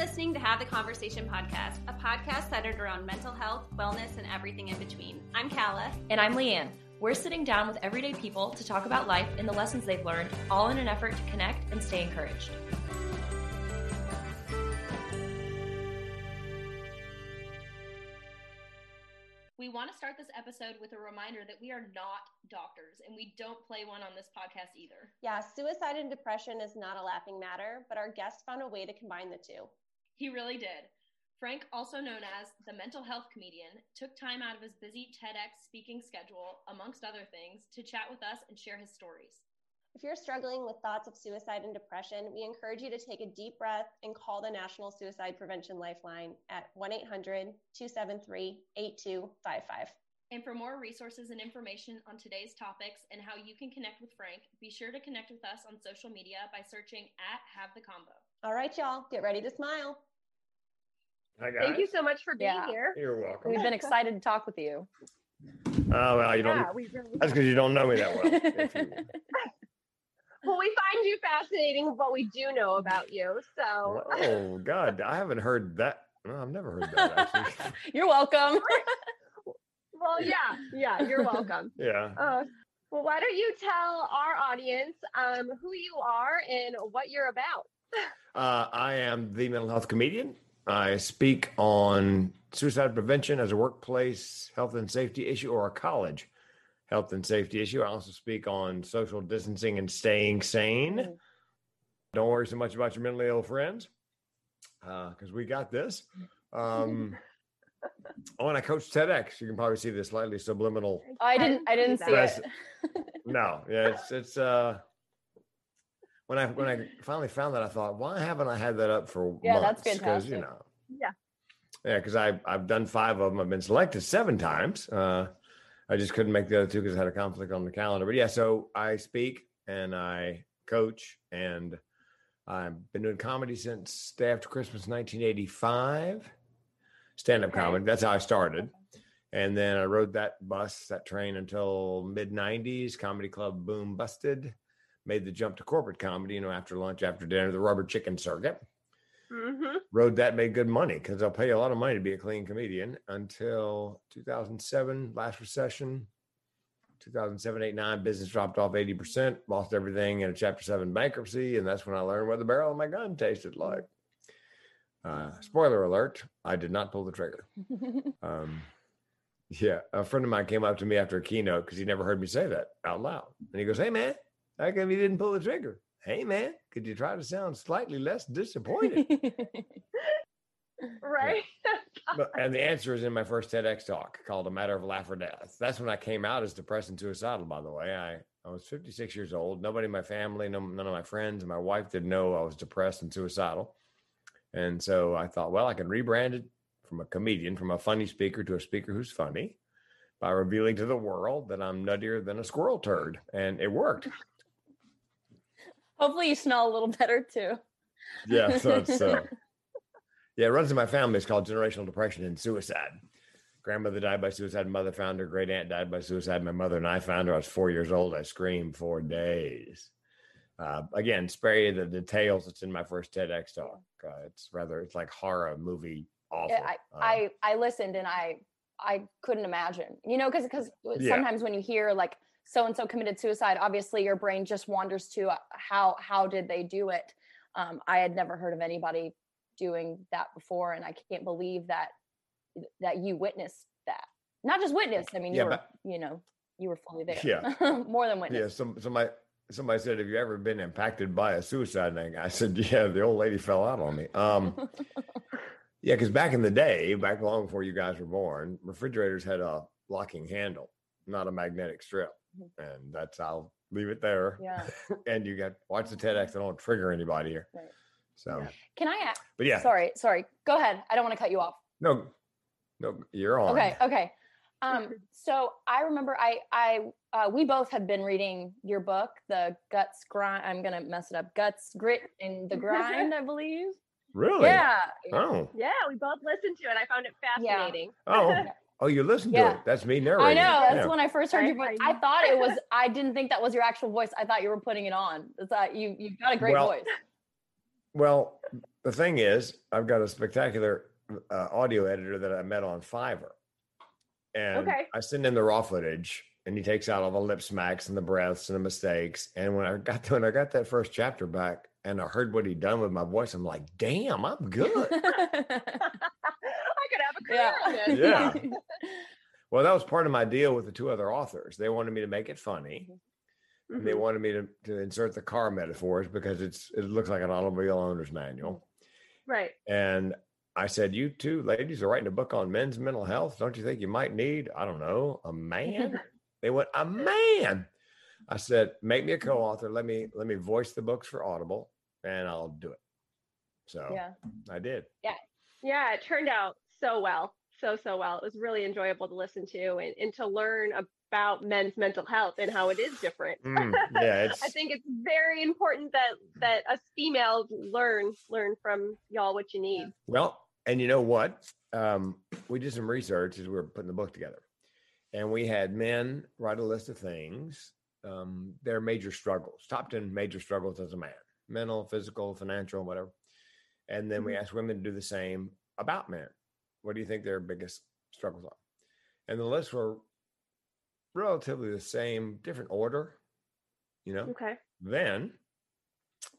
listening to Have the Conversation podcast, a podcast centered around mental health, wellness, and everything in between. I'm Kala. And I'm Leanne. We're sitting down with everyday people to talk about life and the lessons they've learned, all in an effort to connect and stay encouraged. We want to start this episode with a reminder that we are not doctors and we don't play one on this podcast either. Yeah, suicide and depression is not a laughing matter, but our guest found a way to combine the two. He really did. Frank, also known as the mental health comedian, took time out of his busy TEDx speaking schedule, amongst other things, to chat with us and share his stories. If you're struggling with thoughts of suicide and depression, we encourage you to take a deep breath and call the National Suicide Prevention Lifeline at 1 800 273 8255. And for more resources and information on today's topics and how you can connect with Frank, be sure to connect with us on social media by searching at Have the Convo. All right, y'all, get ready to smile. Hi, guys. Thank you so much for being Yeah. here. You're welcome. We've been excited to talk with you. Oh well, you don't. Yeah, we really That's because you don't know me that well. You- well, we find you fascinating but we do know about you. So oh God, I haven't heard that. No, I've never heard that actually. You're welcome. well, yeah, yeah, you're welcome. yeah. Uh, well, why don't you tell our audience um, who you are and what you're about? Uh, I am the mental health comedian. I speak on suicide prevention as a workplace health and safety issue or a college health and safety issue. I also speak on social distancing and staying sane. Mm. Don't worry so much about your mentally ill friends because we got this. Um, oh, and I coach TEDx. You can probably see the slightly subliminal I didn't. I didn't see Yes. it. no, yeah, it's it's uh when I when I finally found that I thought, why haven't I had that up for Yeah, that's months? you fantastic. know. Yeah. Yeah, because I I've done five of them. I've been selected seven times. Uh I just couldn't make the other two because I had a conflict on the calendar. But yeah, so I speak and I coach and I've been doing comedy since day after Christmas 1985. Stand-up Okay. comedy. That's how I started. And then I rode that bus, that train until mid 90s. Comedy club boom busted. Made the jump to corporate comedy, you know, after lunch, after dinner, the rubber chicken circuit. Mm-hmm. Rode that, made good money because they'll pay you a lot of money to be a clean comedian until 2007, last recession. 2007, 8, 9, business dropped off 80%, lost everything in a chapter 7 bankruptcy. And that's when I learned what the barrel of my gun tasted like. Uh, spoiler alert, I did not pull the trigger. Um, yeah, a friend of mine came up to me after a keynote because he never heard me say that out loud. And he goes, Hey, man, how come you didn't pull the trigger? Hey, man, could you try to sound slightly less disappointed? Right. But- and the answer is in my first TEDx talk called A Matter of Life or Death. That's when I came out as depressed and suicidal, by the way. I, I was 56 years old. Nobody in my family, no, none of my friends, and my wife didn't know I was depressed and suicidal. And so I thought, well, I can rebrand it from a comedian, from a funny speaker to a speaker who's funny by revealing to the world that I'm nuttier than a squirrel turd. And it worked. Hopefully, you smell a little better too. Yeah, so it's uh, yeah, it runs in my family. It's called generational depression and suicide. Grandmother died by suicide. Mother found her. Great aunt died by suicide. My mother and I found her. I was four years old. I screamed for days. Uh, again, spare you the details. It's in my first TEDx talk. Uh, it's rather, it's like horror movie awful. Yeah, I, Uh, I I listened and I I couldn't imagine. You know, because because Yeah. sometimes when you hear like so and so committed suicide, obviously your brain just wanders to uh, how how did they do it. Um, I had never heard of anybody doing that before, and I can't believe that that you witnessed that. Not just witnessed. I mean, you were but- you know you were fully there. Yeah. more than yeah, witness. some somebody somebody said, "Have you ever been impacted by a suicide thing?" I said, "Yeah." The old lady fell out on me. Um, Yeah, because back in the day, back long before you guys were born, refrigerators had a locking handle, not a magnetic strip. And that's I'll leave it there. yeah. and you got watch the TEDx. I don't trigger anybody here. Right. So, Can I? a- but yeah, Sorry, sorry. Go ahead. I don't want to cut you off. no, no, you're on. Okay, okay. Um, so I remember I I uh, we both have been reading your book, the guts grind. I'm gonna mess it up. Guts, grit, and the grind. I believe. Really? Yeah. Oh, Yeah, we both listened to it. I found it fascinating. Yeah. fascinating. oh, oh! You listened to Yeah. it. That's me narrating. I know. it. That's Yeah. when I first heard I- your voice. I- I thought it was. I didn't think that was your actual voice. I thought you were putting it on. It's that you. You've got a great Well, voice. Well, the thing is, I've got a spectacular uh, audio editor that I met on Fiverr, and Okay. I send in the raw footage, and he takes out all the lip smacks and the breaths and the mistakes. And when I got to, when I got that first chapter back, and I heard what he'd done with my voice, I'm like, damn, I'm good. I could have a career Yeah. on this. Yeah. well, that was part of my deal with the two other authors. They wanted me to make it funny. and They Mhm. wanted me to, to insert the car metaphors because it's it looks like an automobile owner's manual. Right. And I said, You two ladies are writing a book on men's mental health. Don't you think you might need, I don't know, a man? they went, A man. I said, Make me a co-author. Let me let me voice the books for Audible and I'll do it. So yeah. I did. Yeah. Yeah, it turned out so well. So, so well. It was really enjoyable to listen to and, and to learn about men's mental health and how it is different. Mm, yeah, it's I think it's very important that that us females learn learn from y'all what you need. Well, and you know what? Um, we did some research as we were putting the book together, and we had men write a list of things, um, their major struggles, top 10 major struggles as a man mental, physical, financial, whatever. And then we asked women to do the same about men. What do you think their biggest struggles are? And the lists were relatively the same, different order, you know? Okay. Then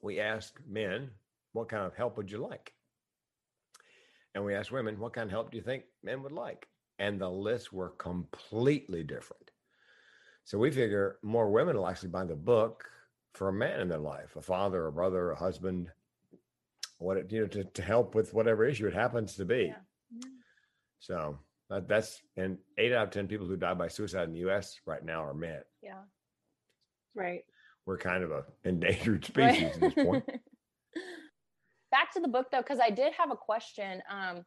we asked men, what kind of help would you like? And we asked women, what kind of help do you think men would like? And the lists were completely different. So we figure more women will actually buy the book for a man in their life, a father, a brother, a husband, what it, you know, to, to help with whatever issue it happens to be. Yeah. So that, that's and eight out of ten people who die by suicide in the U.S. right now are men. Yeah. Right. We're kind of a endangered species at this point. Back to the book though, because I did have a question. Um,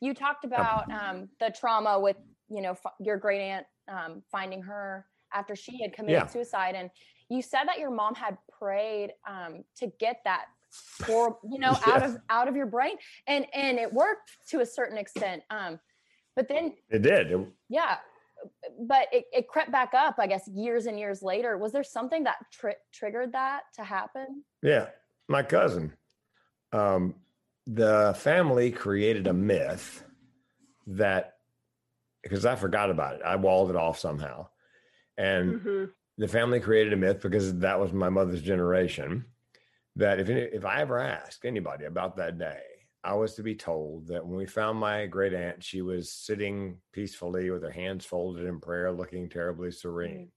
you talked about um, the trauma with you know f- your great aunt um, finding her after she had committed Yeah. suicide, and you said that your mom had prayed um, to get that for you know out of out of your brain, and and it worked to a certain extent. Um, but then It did. Yeah but it, it crept back up i guess years and years later was there something that tri- triggered that to happen Yeah, my cousin. Um, the family created a myth that because I forgot about it, I walled it off somehow, and hmm the family created a myth because that was my mother's generation. That if any, if I ever asked anybody about that day, I was to be told that when we found my great aunt, she was sitting peacefully with her hands folded in prayer, looking terribly serene. Mm.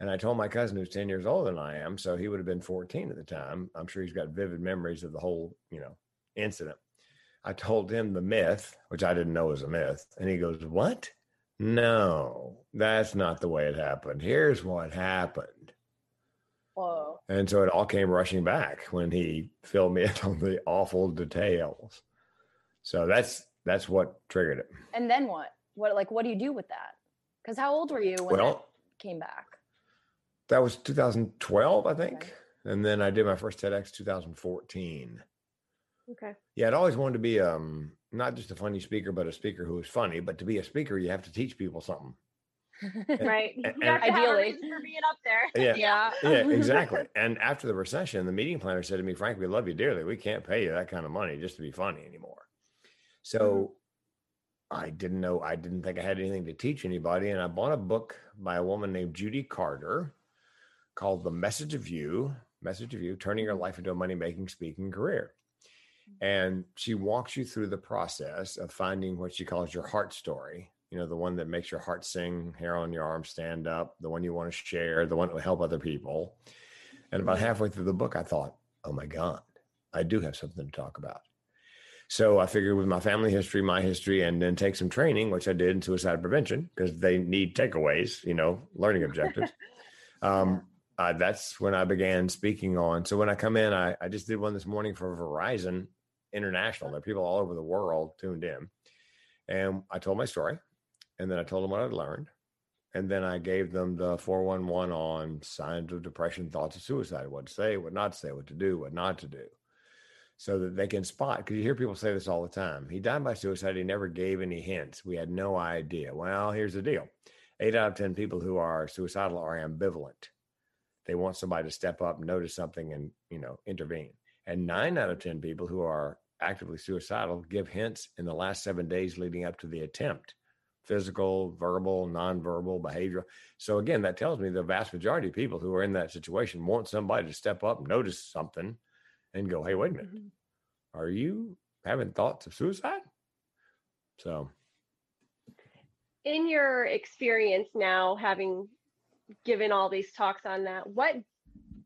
And I told my cousin who's 10 years older than I am, so he would have been 14 at the time. I'm sure he's got vivid memories of the whole, you know, incident. I told him the myth, which I didn't know was a myth. And he goes, What? No, that's not the way it happened. Here's what happened. And so it all came rushing back when he filled me in on the awful details. So that's that's what triggered it. and then what what like what do you do with that because how old were you when Well, that came back that was 2012, I think. Okay. And then I did my first TEDx 2014. Okay. Yeah, I'd always wanted to be um not just a funny speaker, but a speaker who was funny. But to be a speaker, you have to teach people something. Right. and- You have to Ideally. reason for being up there. Yeah. yeah Yeah, exactly. and after the recession, the meeting planner said to me, Frank, we love you dearly. We can't pay you that kind of money just to be funny anymore. Mm-hmm. So I didn't know, I didn't think I had anything to teach anybody. And I bought a book by a woman named Judy Carter called The Message of You, Message of You, Turning Your mm-hmm. Life into a Money Making Speaking Career. Mm-hmm. And she walks you through the process of finding what she calls your heart story. You know, the one that makes your heart sing, hair on your arm stand up, the one you want to share, the one that will help other people. And about halfway through the book, I thought, oh my God, I do have something to talk about. So I figured with my family history, my history, and then take some training, which I did in suicide prevention because they need takeaways, you know, learning objectives. um, uh, that's when I began speaking on. So when I come in, I, I just did one this morning for Verizon International. There are people all over the world tuned in. And I told my story and then I told them what I'd learned. And then I gave them the 411 on signs of depression, thoughts of suicide, what to say, what not to say, what to do, what not to do, so that they can spot. Because you hear people say this all the time. He died by suicide. He never gave any hints. We had no idea. Well, here's the deal eight out of 10 people who are suicidal are ambivalent. They want somebody to step up, notice something, and, you know, intervene. And nine out of 10 people who are actively suicidal give hints in the last seven days leading up to the attempt physical, verbal, nonverbal, behavioral. So, again, that tells me the vast majority of people who are in that situation want somebody to step up, notice something, and go, hey, wait a minute. Mm-hmm. Are you having thoughts of suicide? So, in your experience now, having given all these talks on that, what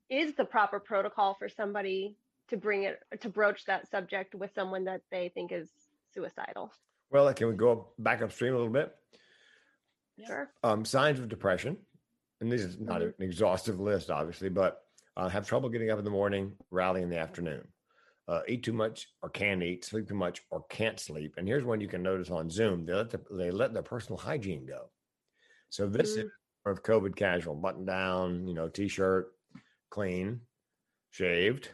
is the proper protocol for somebody to bring it to broach that subject with someone that they think is suicidal? Well, can we go back upstream a little bit? Sure. Um, signs of depression, and this is not Mhm. an exhaustive list, obviously, but uh, have trouble getting up in the morning, rally in the afternoon, uh, eat too much or can't eat, sleep too much or can't sleep. And here's one you can notice on Zoom: they let the, they let their personal hygiene go. So this Mm. is of COVID casual, button down, you know, t-shirt, clean, shaved.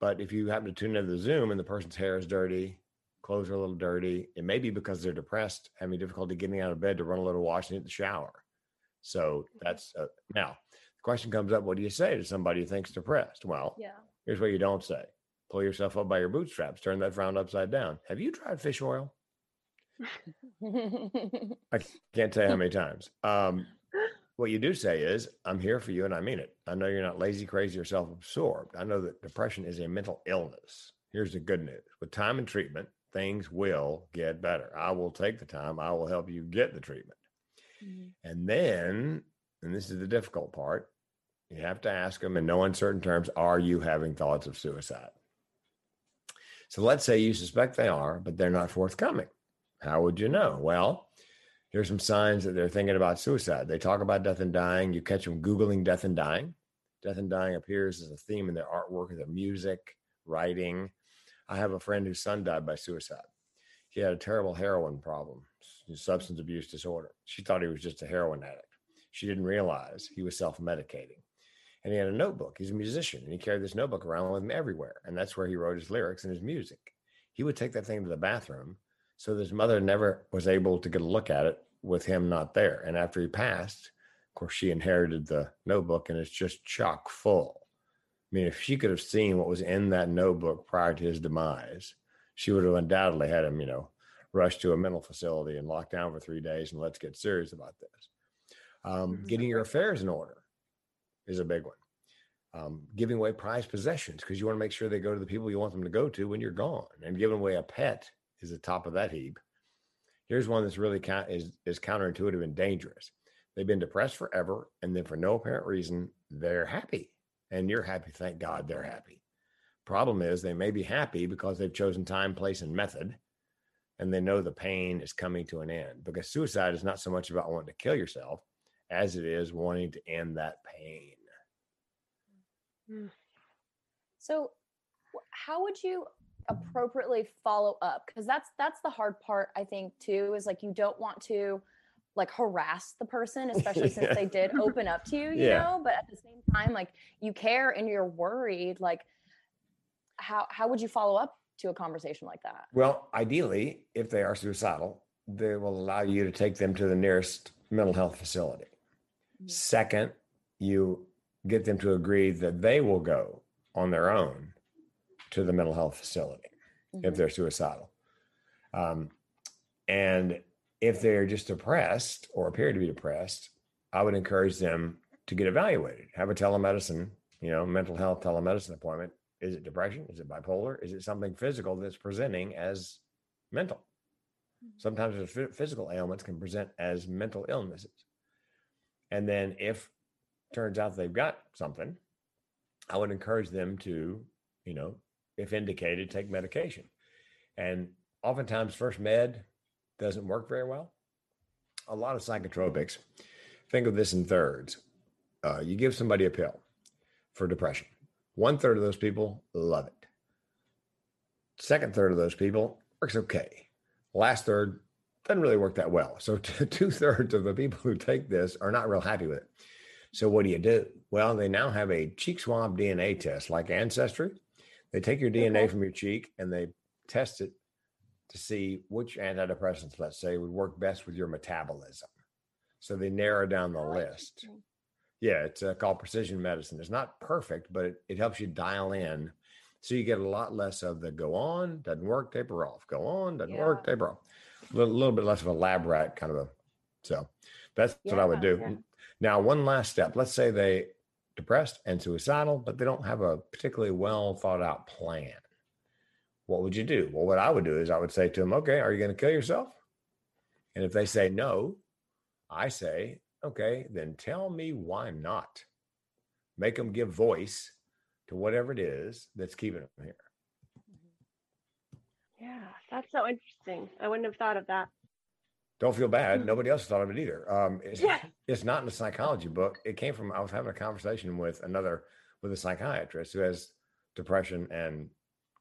But if you happen to tune into the Zoom and the person's hair is dirty, clothes are a little dirty, it may be because they're depressed, having difficulty getting out of bed to run a little wash and hit the shower. So that's uh, now the question comes up: What do you say to somebody who thinks depressed? Well, Yeah. here's what you don't say: Pull yourself up by your bootstraps, turn that frown upside down. Have you tried fish oil? I can't tell you how many times. Um, what you do say is, I'm here for you and I mean it. I know you're not lazy, crazy, or self absorbed. I know that depression is a mental illness. Here's the good news with time and treatment, things will get better. I will take the time, I will help you get the treatment. Mm-hmm. And then, and this is the difficult part, you have to ask them in no uncertain terms Are you having thoughts of suicide? So let's say you suspect they are, but they're not forthcoming. How would you know? Well, here's some signs that they're thinking about suicide. They talk about death and dying. You catch them Googling death and dying. Death and dying appears as a theme in their artwork, their music, writing. I have a friend whose son died by suicide. He had a terrible heroin problem, substance abuse disorder. She thought he was just a heroin addict. She didn't realize he was self medicating. And he had a notebook. He's a musician, and he carried this notebook around with him everywhere. And that's where he wrote his lyrics and his music. He would take that thing to the bathroom so his mother never was able to get a look at it with him not there. And after he passed, of course, she inherited the notebook and it's just chock full. I mean, if she could have seen what was in that notebook prior to his demise, she would have undoubtedly had him, you know, rushed to a mental facility and locked down for three days and let's get serious about this. Um, Mhm. Getting your affairs in order is a big one. Um, giving away prized possessions because you want to make sure they go to the people you want them to go to when you're gone. And giving away a pet is the top of that heap. Here's one that's really ca- is is counterintuitive and dangerous. They've been depressed forever, and then for no apparent reason, they're happy, and you're happy. Thank God they're happy. Problem is, they may be happy because they've chosen time, place, and method, and they know the pain is coming to an end. Because suicide is not so much about wanting to kill yourself as it is wanting to end that pain. Hmm. So, how would you appropriately follow up? Because that's that's the hard part, I think, too. Is like you don't want to like harass the person, especially since Yeah. they did open up to you, you Yeah. know. But at the same time, like you care and you're worried. Like, how how would you follow up to a conversation like that? Well, ideally, if they are suicidal, they will allow you to take them to the nearest mental health facility. Mhm. Second, you get them to agree that they will go on their own to the mental health facility if Mhm. they're suicidal. Um, and if they're just depressed or appear to be depressed, I would encourage them to get evaluated, have a telemedicine, you know, mental health telemedicine appointment. Is it depression? Is it bipolar? Is it something physical that's presenting as mental? Mm-hmm. Sometimes the physical ailments can present as mental illnesses. And then if turns out they've got something, I would encourage them to, you know, if indicated, take medication. And oftentimes, first med doesn't work very well. A lot of psychotropics, think of this in thirds. Uh, you give somebody a pill for depression, one third of those people love it. Second third of those people works okay. Last third doesn't really work that well. So, two thirds of the people who take this are not real happy with it. So, what do you do? Well, they now have a cheek swab DNA test like Ancestry. They take your DNA Okay. from your cheek and they test it to see which antidepressants, let's say, would work best with your metabolism. So they narrow down the Oh, list. Yeah, it's uh, called precision medicine. It's not perfect, but it, it helps you dial in So you get a lot less of the go on, doesn't work, taper off, go on, doesn't Yeah. work, taper off. A little, little bit less of a lab rat kind of a. So that's what I would do. yeah. Now, one last step. Let's say they depressed and suicidal, but they don't have a particularly well thought out plan. What would you do? Well, what I would do is I would say to them, okay, are you going to kill yourself? And if they say no, I say, okay, then tell me why not. Make them give voice to whatever it is that's keeping them here. Yeah, that's so interesting. I wouldn't have thought of that. Don't feel bad. Mhm. Nobody else thought of it either. Um, it's, Yeah. it's not in a psychology book. It came from, I was having a conversation with another, with a psychiatrist who has depression and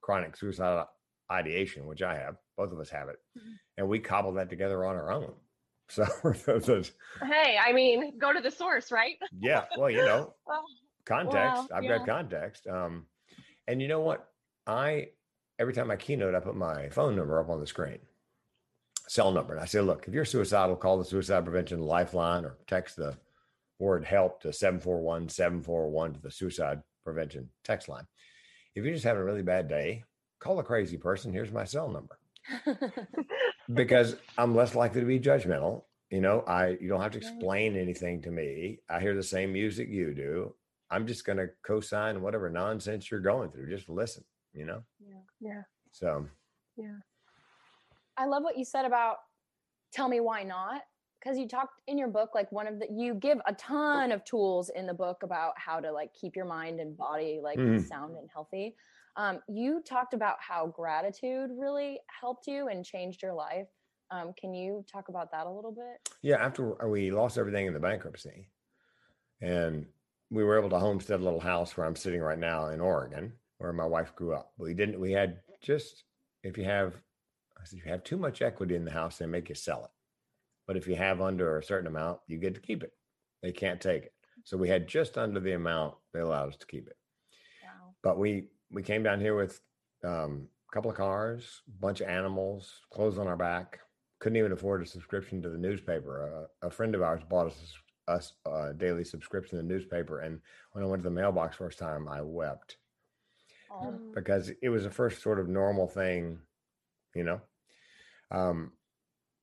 chronic suicidal ideation, which I have. Both of us have it. Mhm. And we cobbled that together on our own. So, Hey, I mean, go to the source, right? yeah, well, you know, context. Wow, I've yeah. got context. Um, and you know what? I every time I keynote, I put my phone number up on the screen, cell number, and I say, look, if you're suicidal, call the suicide prevention lifeline or text the word help to 741-741 to the suicide prevention text line. If you're just having a really bad day, call a crazy person. Here's my cell number because I'm less likely to be judgmental. You know, I you don't have to explain anything to me. I hear the same music you do. I'm just going to co-sign whatever nonsense you're going through. Just listen, you know? Yeah. Yeah. So, yeah. I love what you said about tell me why not because you talked in your book like one of the you give a ton of tools in the book about how to like keep your mind and body like Mhm. sound and healthy um, you talked about how gratitude really helped you and changed your life um, can you talk about that a little bit yeah, after we lost everything in the bankruptcy and we were able to homestead a little house where I'm sitting right now in Oregon, where my wife grew up. We didn't, we had just, if you have, I said, if you have too much equity in the house, they make you sell it. But if you have under a certain amount, you get to keep it. They can't take it. So we had just under the amount they allowed us to keep it. wow But we, we came down here with um, a couple of cars, a bunch of animals, clothes on our back. Couldn't even afford a subscription to the newspaper. Uh, a friend of ours bought us us a daily subscription to the newspaper, and when I went to the mailbox first time, I wept Mm. because it was the first sort of normal thing, you know. Um,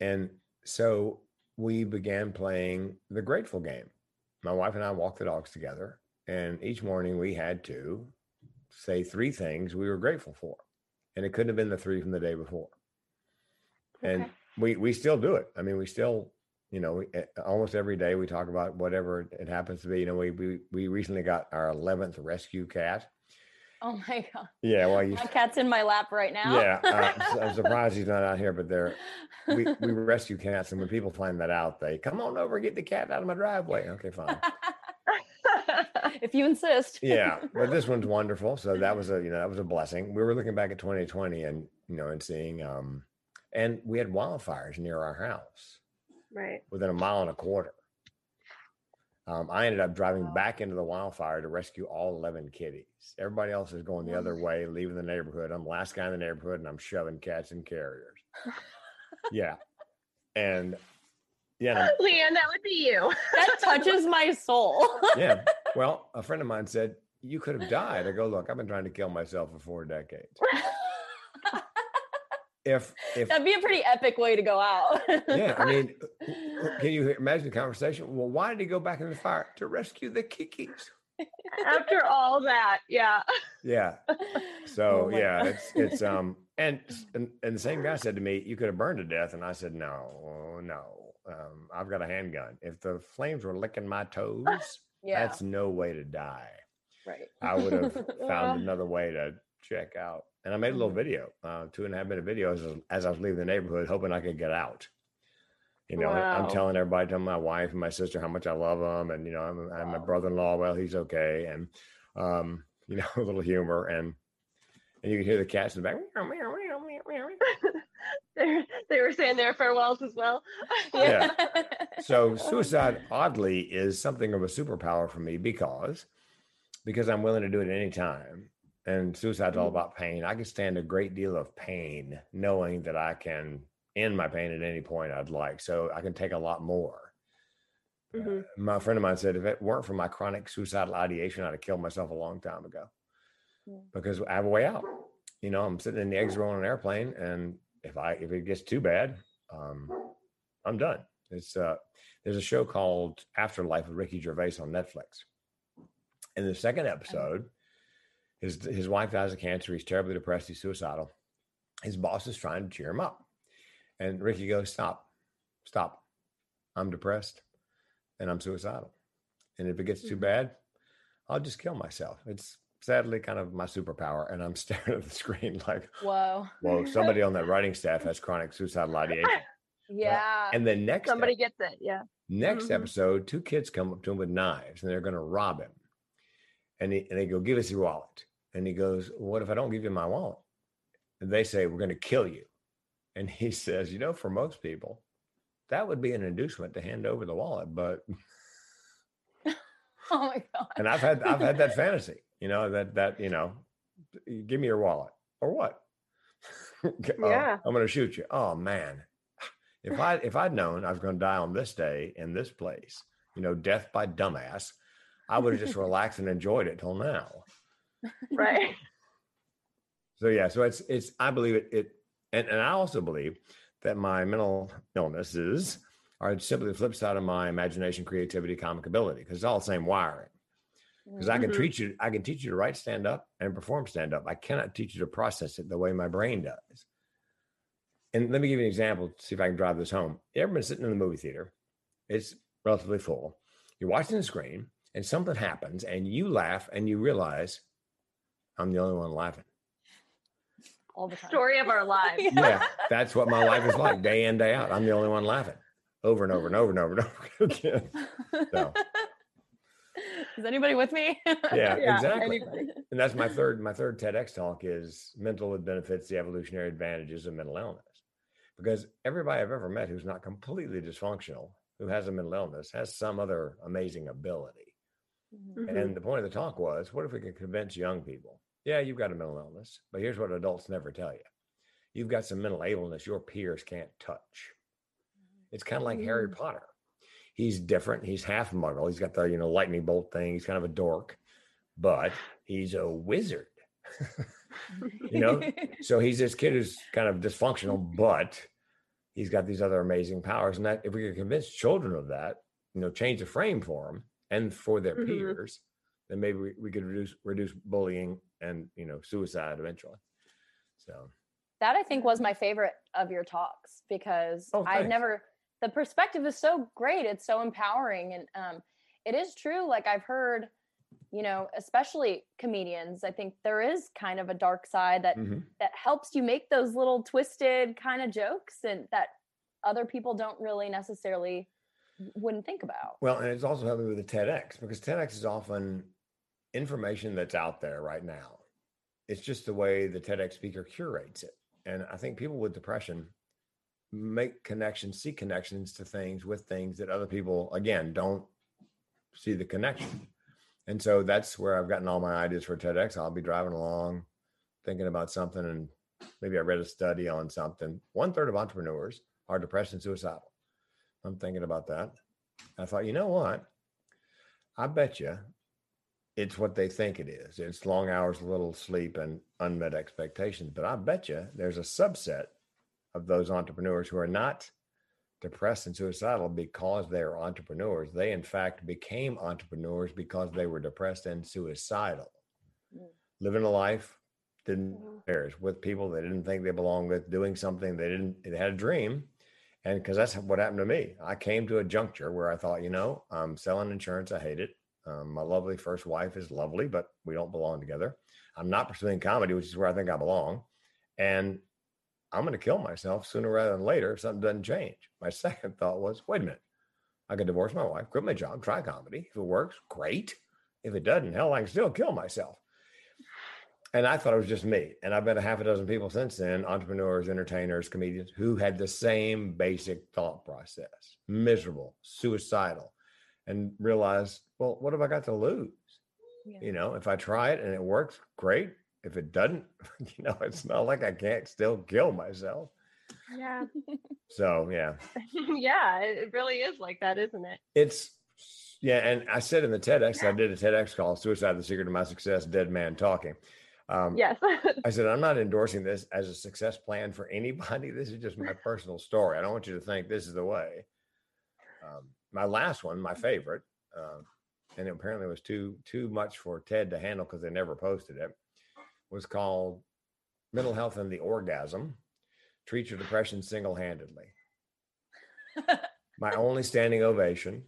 and so we began playing the grateful game. My wife and I walked the dogs together, and each morning we had to say three things we were grateful for, and it couldn't have been the three from the day before. And we we still do it. I mean, we still, you know, we, eh, almost every day we talk about whatever it happens to be. You know, we we we recently got our eleventh rescue cat. Oh my god Yeah, well, you, my cat's in my lap right now yeah, uh, I'm surprised he's not out here, but they're we we rescue cats, and when people find that out, they come on over, get the cat out of my driveway. Okay, fine. if you insist Yeah, but this one's wonderful. So that was a you know that was a blessing. We were looking back at 2020 and you know and seeing um and we had wildfires near our house right. within a mile and a quarter. Um, I ended up driving Wow. back into the wildfire to rescue all 11 kitties. Everybody else is going the other way, leaving the neighborhood. I'm the last guy in the neighborhood and I'm shoving cats in carriers. yeah. And yeah, and Leanne, that would be you. that touches my soul yeah. Well, a friend of mine said, You could have died. I go, Look, I've been trying to kill myself for four decades. If, if, That'd be a pretty epic way to go out. yeah, I mean, can you imagine the conversation? Well, why did he go back in the fire? To rescue the kikis. After all that, yeah. Yeah. So Oh yeah, God. it's it's um and, and and the same guy said to me, "You could have burned to death," and I said, "No, no, um, I've got a handgun. If the flames were licking my toes, yeah, that's no way to die. right. I would have found another way to check out." And I made a little Mhm. video, uh, two and a half minute video, as, as I was leaving the neighborhood, hoping I could get out. You know, I'm telling everybody, telling my wife and my sister how much I love them, and you know, I'm, my Wow. brother-in-law, well, he's okay, and um, you know, a little humor, and and you can hear the cats in the back. They were saying their farewells as well. Yeah. So Oh. suicide, oddly, is something of a superpower for me because because I'm willing to do it any time. And suicide's all Mm. about pain. I can stand a great deal of pain, knowing that I can end my pain at any point I'd like. So I can take a lot more. Uh, Mhm. my friend of mine said, if it weren't for my chronic suicidal ideation, I'd have killed myself a long time ago. Because I have a way out. You know, I'm sitting in the exit row on an airplane, and if I if it gets too bad, um, I'm done. It's uh, there's a show called Afterlife with Ricky Gervais on Netflix. In the second episode, his his wife dies of cancer. He's terribly depressed. He's suicidal. His boss is trying to cheer him up, and Ricky goes, "Stop, stop. I'm depressed, and I'm suicidal. And if it gets too Mhm. bad, I'll just kill myself. It's sadly kind of my superpower. And I'm staring at the screen like, Whoa. whoa, somebody on that writing staff has chronic suicidal ideation. Yeah. And the next Somebody ep- gets it. Yeah. next Mhm. episode, two kids come up to him with knives and they're going to rob him. And, he, and they go, give us your wallet. And he goes, what if I don't give you my wallet? And they say, we're going to kill you. And he says, you know, for most people, that would be an inducement to hand over the wallet. But oh my god. and I've had I've had that fantasy, you know, that that you know, give me your wallet or what? "Oh, Yeah. I'm going to shoot you. Oh man, if I if I'd known I was going to die on this day in this place, you know, death by dumbass, I would have just relaxed and enjoyed it till now. Right. So yeah, so it's it's I believe it it and, and I also believe that my mental illnesses are simply the flip side of my imagination, creativity, comic ability, because it's all the same wiring. Because I can Mhm. teach you, I can teach you to write stand up and perform stand up. I cannot teach you to process it the way my brain does. And let me give you an example see if I can drive this home. You ever been sitting in the movie theater? It's relatively full. You're watching the screen and something happens and you laugh and you realize I'm the only one laughing. All the time. Story of our lives. Yeah, that's what my life is like day in, day out. I'm the only one laughing over and over and over and over and over again. So, Is anybody with me? yeah, Yeah, exactly. anybody. And that's my third, my third TEDx talk is mental benefits, the evolutionary advantages of mental illness. Because everybody I've ever met who's not completely dysfunctional, who has a mental illness, has some other amazing ability. Mhm. Mhm. And the point of the talk was, what if we can convince young people? Yeah, you've got a mental illness, but here's what adults never tell you. You've got some mental ableness your peers can't touch. It's kind of like Harry Potter. He's different. He's half muggle. He's got the, you know, lightning bolt thing. He's kind of a dork, but he's a wizard. you know? so he's this kid who's kind of dysfunctional, but he's got these other amazing powers. And that if we could convince children of that, you know, change the frame for them and for their Mhm. peers, then maybe we, we could reduce reduce bullying and you know suicide eventually. So that I think was my favorite of your talks because Oh, I never the perspective is so great. It's so empowering and um it is true like I've heard you know especially comedians I think there is kind of a dark side that mhm. that helps you make those little twisted kind of jokes and that other people don't really necessarily wouldn't think about. well, and it's also helping with the TEDx because TEDx is often information that's out there right now. It's just the way the TEDx speaker curates it. And I think people with depression make connections, see connections to things with things that other people, again, don't see the connection. And so that's where I've gotten all my ideas for TEDx. I'll be driving along thinking about something, and maybe I read a study on something. One third of entrepreneurs are depressed and suicidal. I'm thinking about that. I thought, you know what? I bet you it's what they think it is. It's long hours, little sleep, and unmet expectations. But I bet you there's a subset of those entrepreneurs who are not depressed and suicidal because they are entrepreneurs. They, in fact, became entrepreneurs because they were depressed and suicidal. Mm. Living a life didn't Mhm. theirs with people they didn't think they belonged with, doing something they didn't, they had a dream. And because that's what happened to me. I came to a juncture where I thought, you know, I'm selling insurance. I hate it. Um, my lovely first wife is lovely, but we don't belong together. I'm not pursuing comedy, which is where I think I belong. And I'm going to kill myself sooner rather than later if something doesn't change. My second thought was, wait a minute. I could divorce my wife, quit my job, try comedy. If it works, great. If it doesn't, hell, I can still kill myself. And I thought it was just me. And I've met a half a dozen people since then entrepreneurs, entertainers, comedians who had the same basic thought process miserable, suicidal, and realized, well, what have I got to lose? Yeah. You know, if I try it and it works, great. If it doesn't, you know, it's not like I can't still kill myself. Yeah. So, yeah, yeah. It really is like that, isn't it? it's, yeah. And I said in the TEDx, I did a TEDx called Suicide, the Secret of My Success, Dead Man Talking. Um, Yes. I said, I'm not endorsing this as a success plan for anybody. This is just my personal story. I don't want you to think this is the way. Um, my last one, my favorite, uh, and it apparently was too too much for Ted to handle because they never posted it, was called "Mental Health and the Orgasm: Treat Your Depression Single Handedly." my only standing ovation.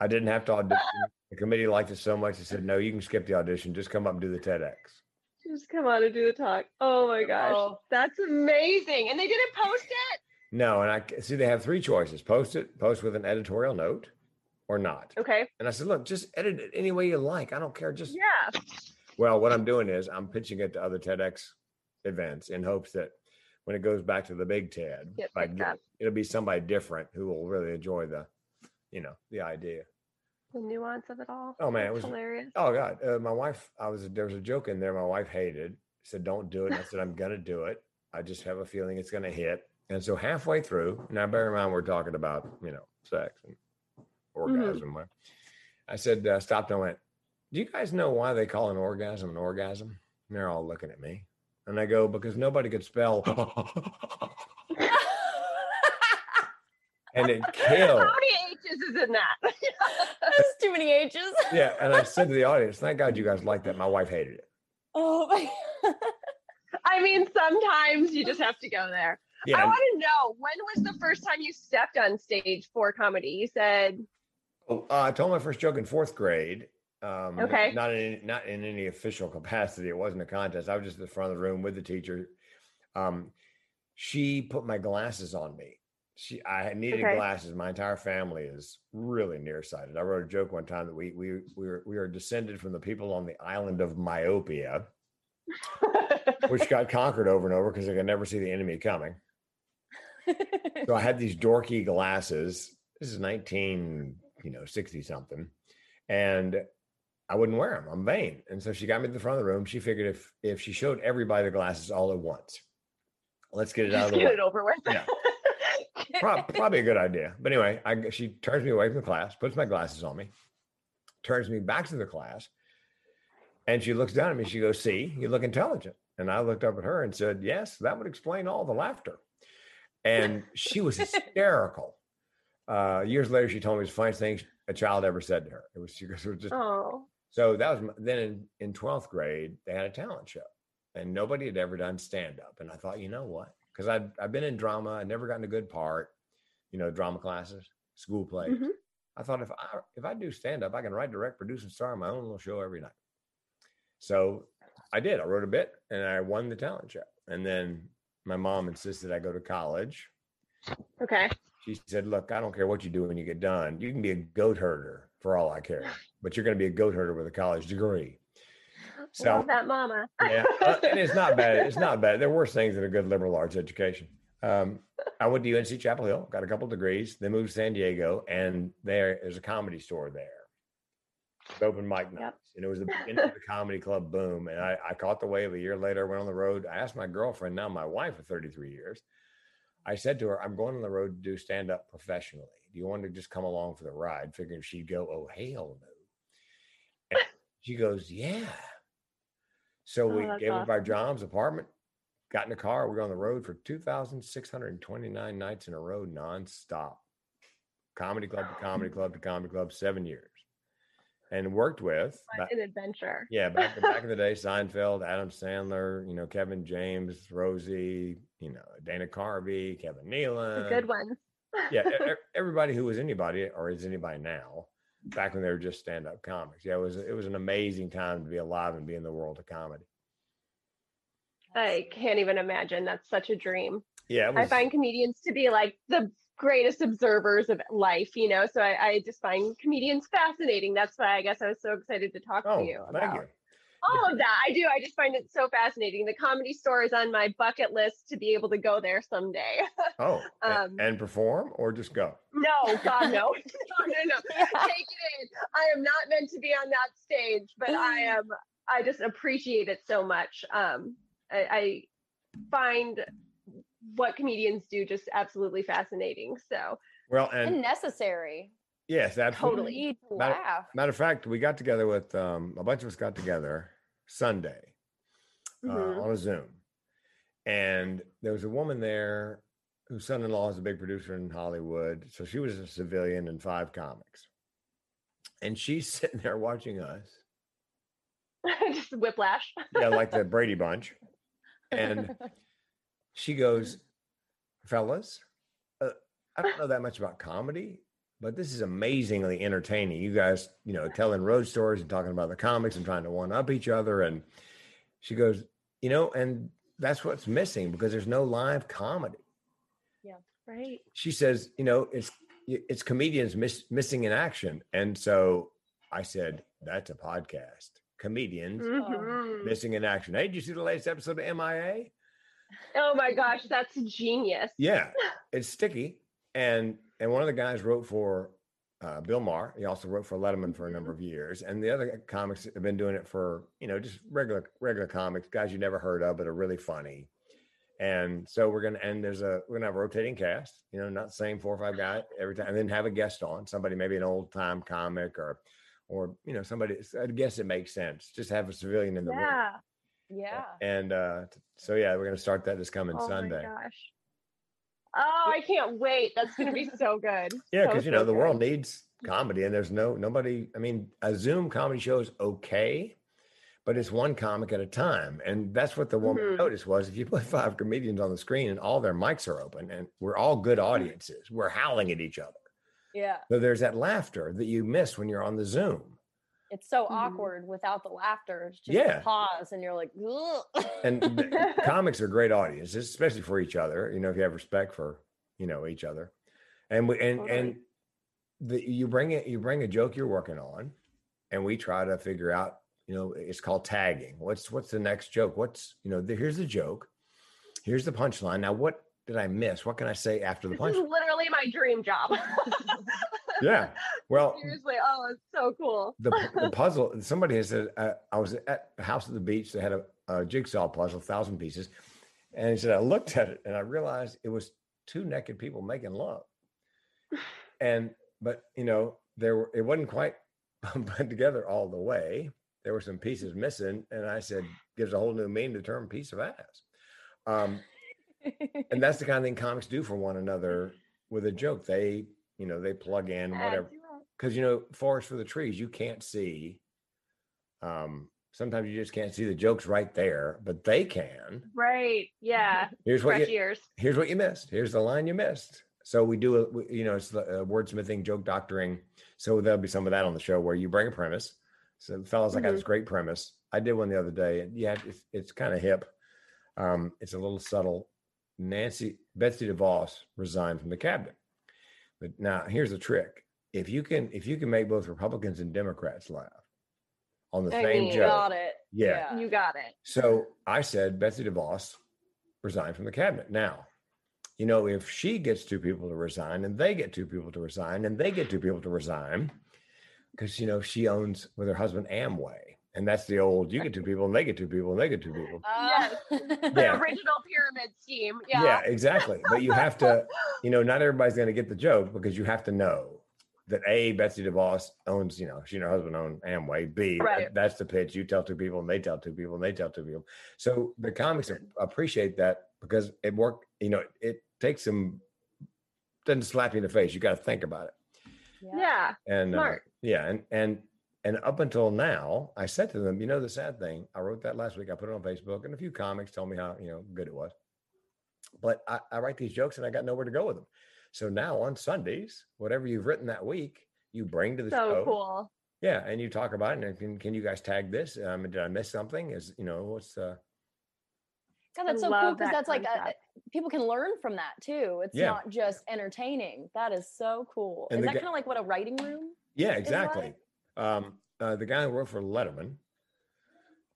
I didn't have to audition. The committee liked it so much, they said, "No, you can skip the audition. Just come up and do the TEDx." Just come on and do the talk. Oh my gosh. Oh. That's amazing. And they didn't post it? No, and I see they have three choices: post it, post with an editorial note, or not. Okay. And I said, look, just edit it any way you like. I don't care. Just Yeah. well, what I'm doing is I'm pitching it to other TEDx events in hopes that when it goes back to the big TED, Get if I picked get- up. it'll be somebody different who will really enjoy the, you know, the idea. The nuance of it all. Oh, man, it was- hilarious. Oh God, uh, my wife. I was there was a joke in there. My wife hated. Said, "Don't do it." And I said, "I'm gonna do it. I just have a feeling it's gonna hit." And so halfway through, now bear in mind we're talking about you know sex and orgasm. where- I said, uh, stopped and went. Do you guys know why they call an orgasm an orgasm? And they're all looking at me, and I go because nobody could spell, and it killed. How many H's is in that? There's too many H's. Yeah, and I said to the audience, "Thank God you guys like that." My wife hated it. Oh my I mean, sometimes you just have to go there. Yeah. I want to know when was the first time you stepped on stage for comedy? You said, Oh, uh, I told my first joke in fourth grade. Um, Okay. Not in not in any official capacity. It wasn't a contest. I was just in the front of the room with the teacher. Um, she put my glasses on me. She I needed Okay. glasses. My entire family is really nearsighted. I wrote a joke one time that we we we were we are descended from the people on the island of myopia, which got conquered over and over because they could never see the enemy coming. So I had these dorky glasses. This is 19, you know, 60 something. And I wouldn't wear them. I'm vain. And so she got me to the front of the room. She figured if if she showed everybody the glasses all at once, let's get it out just of the get way. it over with. Yeah. Prob- probably a good idea. But anyway, I, she turns me away from the class, puts my glasses on me, turns me back to the class, and she looks down at me. She goes, "See, you look intelligent." And I looked up at her and said, "Yes, that would explain all the laughter." And she was hysterical. Uh, years later, she told me it was the funniest thing a child ever said to her. It was, she goes, it was just oh, so that was my, then in, in 12th grade, they had a talent show and nobody had ever done stand up. And I thought, you know what? Because I'd, I've been in drama, I'd never gotten a good part, you know, drama classes, school plays. Mhm. I thought if I if I do stand up, I can write, direct, produce, and star my own little show every night. So I did. I wrote a bit and I won the talent show. And then my mom insisted I go to college. okay. She said, Look, I don't care what you do when you get done. You can be a goat herder for all I care, but you're going to be a goat herder with a college degree. So, Love that mama. yeah, uh, and it's not bad. It's not bad. There are worse things than a good liberal arts education. Um, I went to UNC Chapel Hill, got a couple degrees, then moved to San Diego, and there is a comedy store there. Open mic nights, and it was the beginning of the comedy club boom. And I, I caught the wave a year later. Went on the road. I asked my girlfriend, now my wife of 33 years, I said to her, I'm going on the road to do stand up professionally. Do you want to just come along for the ride? Figuring she'd go, Oh, hell no. And she goes, Yeah. So Oh, we gave up our jobs, apartment, got in a car. We were on the road for 2,629 nights in a row, nonstop. Comedy club to comedy club to comedy club, seven years. And worked with, What an adventure. yeah, back, back in the day, Seinfeld, Adam Sandler, you know, Kevin James, Rosie, you know, Dana Carvey, Kevin Nealon. The good ones. yeah, everybody who was anybody or is anybody now, back when they were just stand up comics. Yeah, it was it was an amazing time to be alive and be in the world of comedy. I can't even imagine. That's such a dream. Yeah, it I find comedians to be like the greatest observers of life, you know. So I, I just find comedians fascinating. That's why I guess I was so excited to talk oh, to you thank about you. All of that. I do. I just find it so fascinating. The comedy store is on my bucket list to be able to go there someday. Oh, Um, and perform or just go. no, God, no, no, no, no. Take it in. I am not meant to be on that stage, but I am. I just appreciate it so much. Um, I, I find what comedians do just absolutely fascinating. So Well, and and necessary. yes, absolutely. Totally. You need to Matter- laugh. Matter of fact, we got together with um, a bunch of us got together Sunday, uh, Mhm. on a Zoom, and there was a woman there whose son-in-law is a big producer in Hollywood. So she was a civilian in five comics, and she's sitting there watching us, Just whiplash. yeah, like the Brady Bunch, and she goes, "Fellas, uh, I don't know that much about comedy." But this is amazingly entertaining. You guys, you know, telling road stories and talking about the comics and trying to one up each other. And she goes, you know, and that's what's missing because there's no live comedy. Yeah, right. She says, you know, it's it's comedians miss, missing in action. And so I said, that's a podcast. Comedians Mhm. missing in action. Hey, did you see the latest episode of MIA? Oh my gosh, that's genius. Yeah, it's sticky. And and one of the guys wrote for uh, Bill Maher. He also wrote for Letterman for a number of years. And the other comics have been doing it for you know just regular regular comics, guys you never heard of but are really funny. And so we're gonna and there's a we're gonna have a rotating cast. You know, not the same four or five guys every time, and then have a guest on somebody maybe an old time comic or or you know somebody. I guess it makes sense. Just have a civilian in the room. Yeah. yeah. And uh, so yeah, we're gonna start that this coming Sunday. Oh Sunday. my gosh. Oh, I can't wait. That's gonna be so good. Yeah, So, because you so know the good. world needs comedy, and there's no nobody. I mean, a Zoom comedy show is okay, but it's one comic at a time, and that's what the woman Mhm. noticed was if you put five comedians on the screen and all their mics are open, and we're all good Mm-hmm. audiences, we're howling at each other. Yeah. So there's that laughter that you miss when you're on the Zoom. It's so Mhm. awkward without the laughter. It's just Yeah. a pause and you're like, Ugh. And comics are great audiences, especially for each other. You know, if you have respect for you know each other, and we and Totally. and the, you bring it, you bring a joke you're working on, and we try to figure out. You know, it's called tagging. What's what's the next joke? What's you know, the, here's the joke, here's the punchline. Now, what did I miss? What can I say after the This is punchline? literally my dream job. Yeah. Well, Seriously. Oh, it's so cool. the, the puzzle somebody has said uh, i was at the house at the beach they had a, a jigsaw puzzle thousand pieces and he said i looked at it and i realized it was two naked people making love and but you know there were it wasn't quite put together all the way there were some pieces missing and i said gives a whole new meaning to the term piece of ass um, and that's the kind of thing comics do for one another with a joke they you know they plug in whatever because you know forest for the trees you can't see um sometimes you just can't see the jokes right there but they can Right. Yeah. here's what Fresh you ears. here's what you missed here's the line you missed so we do a we- you know it's the uh, wordsmithing joke doctoring so there'll be some of that on the show where you bring a premise so fellas i got this great premise i did one the other day and yeah it's, it's kind of hip um it's a little subtle nancy betsy devos resigned from the cabinet but now here's the trick if you can if you can make both republicans and democrats laugh on the I same mean, joke Got it. Yeah. You got it. so I said Betsy DeVos resigned from the cabinet. Now, you know, if she gets two people to resign and they get two people to resign and they get two people to resign, because, you know, she owns with her husband Amway. And that's the old you get two people and they get two people and they get two people. Yes. Uh, The Yeah. original pyramid scheme. Yeah. Yeah, exactly. But you have to, you know, not everybody's going to get the joke because you have to know that A, Betsy DeVos owns, you know, she and her husband own Amway. B, Right. that's the pitch. You tell two people and they tell two people and they tell two people. So the comics appreciate that because it worked, you know, it takes some, doesn't slap you in the face. You got to think about it. Yeah. And uh, Smart. yeah, and and and up until now, I said to them, you know, the sad thing, I wrote that last week. I put it on Facebook, and a few comics told me how you know good it was. But I, I write these jokes, and I got nowhere to go with them. So now on Sundays, whatever you've written that week, you bring to the So show. cool. Yeah, and you talk about it. And can can you guys tag this? Um, did I miss something? Is you know what's uh God, I that's so cool because that that's like a, people can learn from that too. It's Yeah. not just entertaining. That is so cool. And is that ga- kind of like what a writing room? Yeah, is exactly. Um, uh, the guy who wrote for Letterman,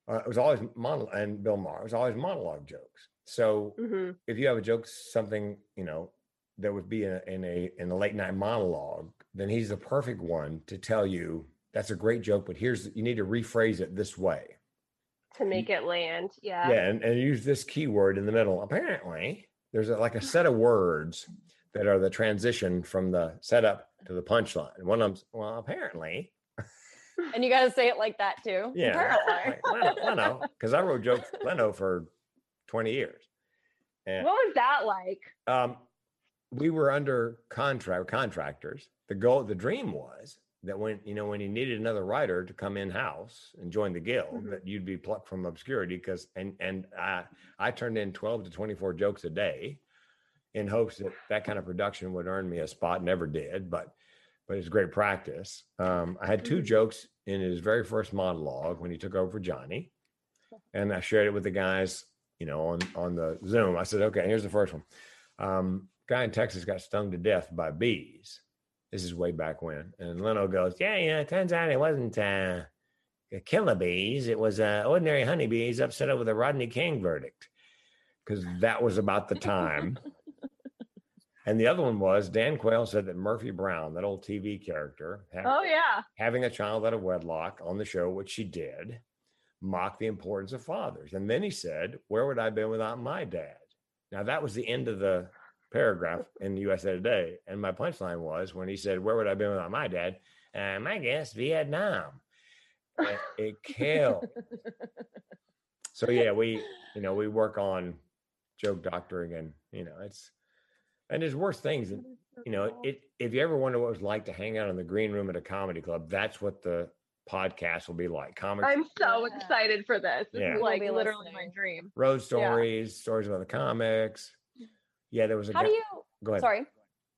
uh, it was always monologue, and Bill Maher, it was always monologue jokes. So hmm if you have a joke, something you know that would be in a, in a in a late night monologue, then he's the perfect one to tell you that's a great joke, but here's you need to rephrase it this way. To make it land. Yeah. Yeah, and, and use this keyword in the middle. Apparently, there's a, like a set of words that are the transition from the setup to the punchline. One of them's well, apparently. And you got to say it like that too. Yeah, like Leno, Leno, because I wrote jokes for Leno for 20 years. And What was that like? um, we were under contract contractors. The goal, the dream was that when you know when you needed another writer to come in house and join the guild, Mhm. that you'd be plucked from obscurity. Because and and I I turned in 12 to 24 jokes a day, in hopes that that kind of production would earn me a spot. Never did, but but it's great practice. Um, I had 2 Mhm. jokes in his very first monologue when he took over for Johnny, and I shared it with the guys. You know, on on the Zoom, I said, "Okay, here's the first one." Um, guy in Texas got stung to death by bees. This is way back when. And Leno goes, Yeah, yeah, it turns out it wasn't uh, killer bees. It was uh, ordinary honeybees upset over the Rodney King verdict. Because that was about the time. and the other one was Dan Quayle said that Murphy Brown, that old TV character, ha- Oh yeah. having a child out of wedlock on the show, which she did, mocked the importance of fathers. And then he said, Where would I have been without my dad? Now, that was the end of the paragraph in the USA Today. And my punchline was when he said, Where would I have been without my dad? Uh, my guess, Vietnam. And it killed. so, yeah, we, you know, we work on joke doctoring and, you know, it's, and there's worse things. you know, it if you ever wonder what it was like to hang out in the green room at a comedy club, that's what the podcast will be like. Comic I'm so Yeah. excited for this. This Yeah. is We'll like be literally my dream. road stories, stories about the comics. Yeah, there was a How guy- do you? go ahead. Sorry.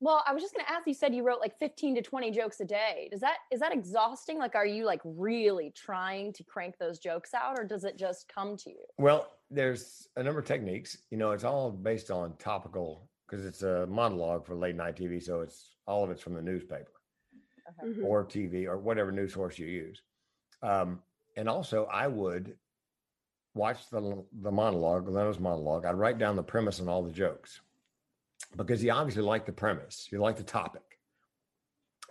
Well, I was just going to ask. You said you wrote like 15 to 20 jokes a day. Does that is that exhausting? Like, are you like really trying to crank those jokes out, or does it just come to you? Well, there's a number of techniques. You know, it's all based on topical because it's a monologue for late night TV, so it's all of it's from the newspaper Mhm. or TV or whatever news source you use. Um, and also, I would watch the the monologue, Leno's monologue. I'd write down the premise and all the jokes because he obviously liked the premise, he liked the topic,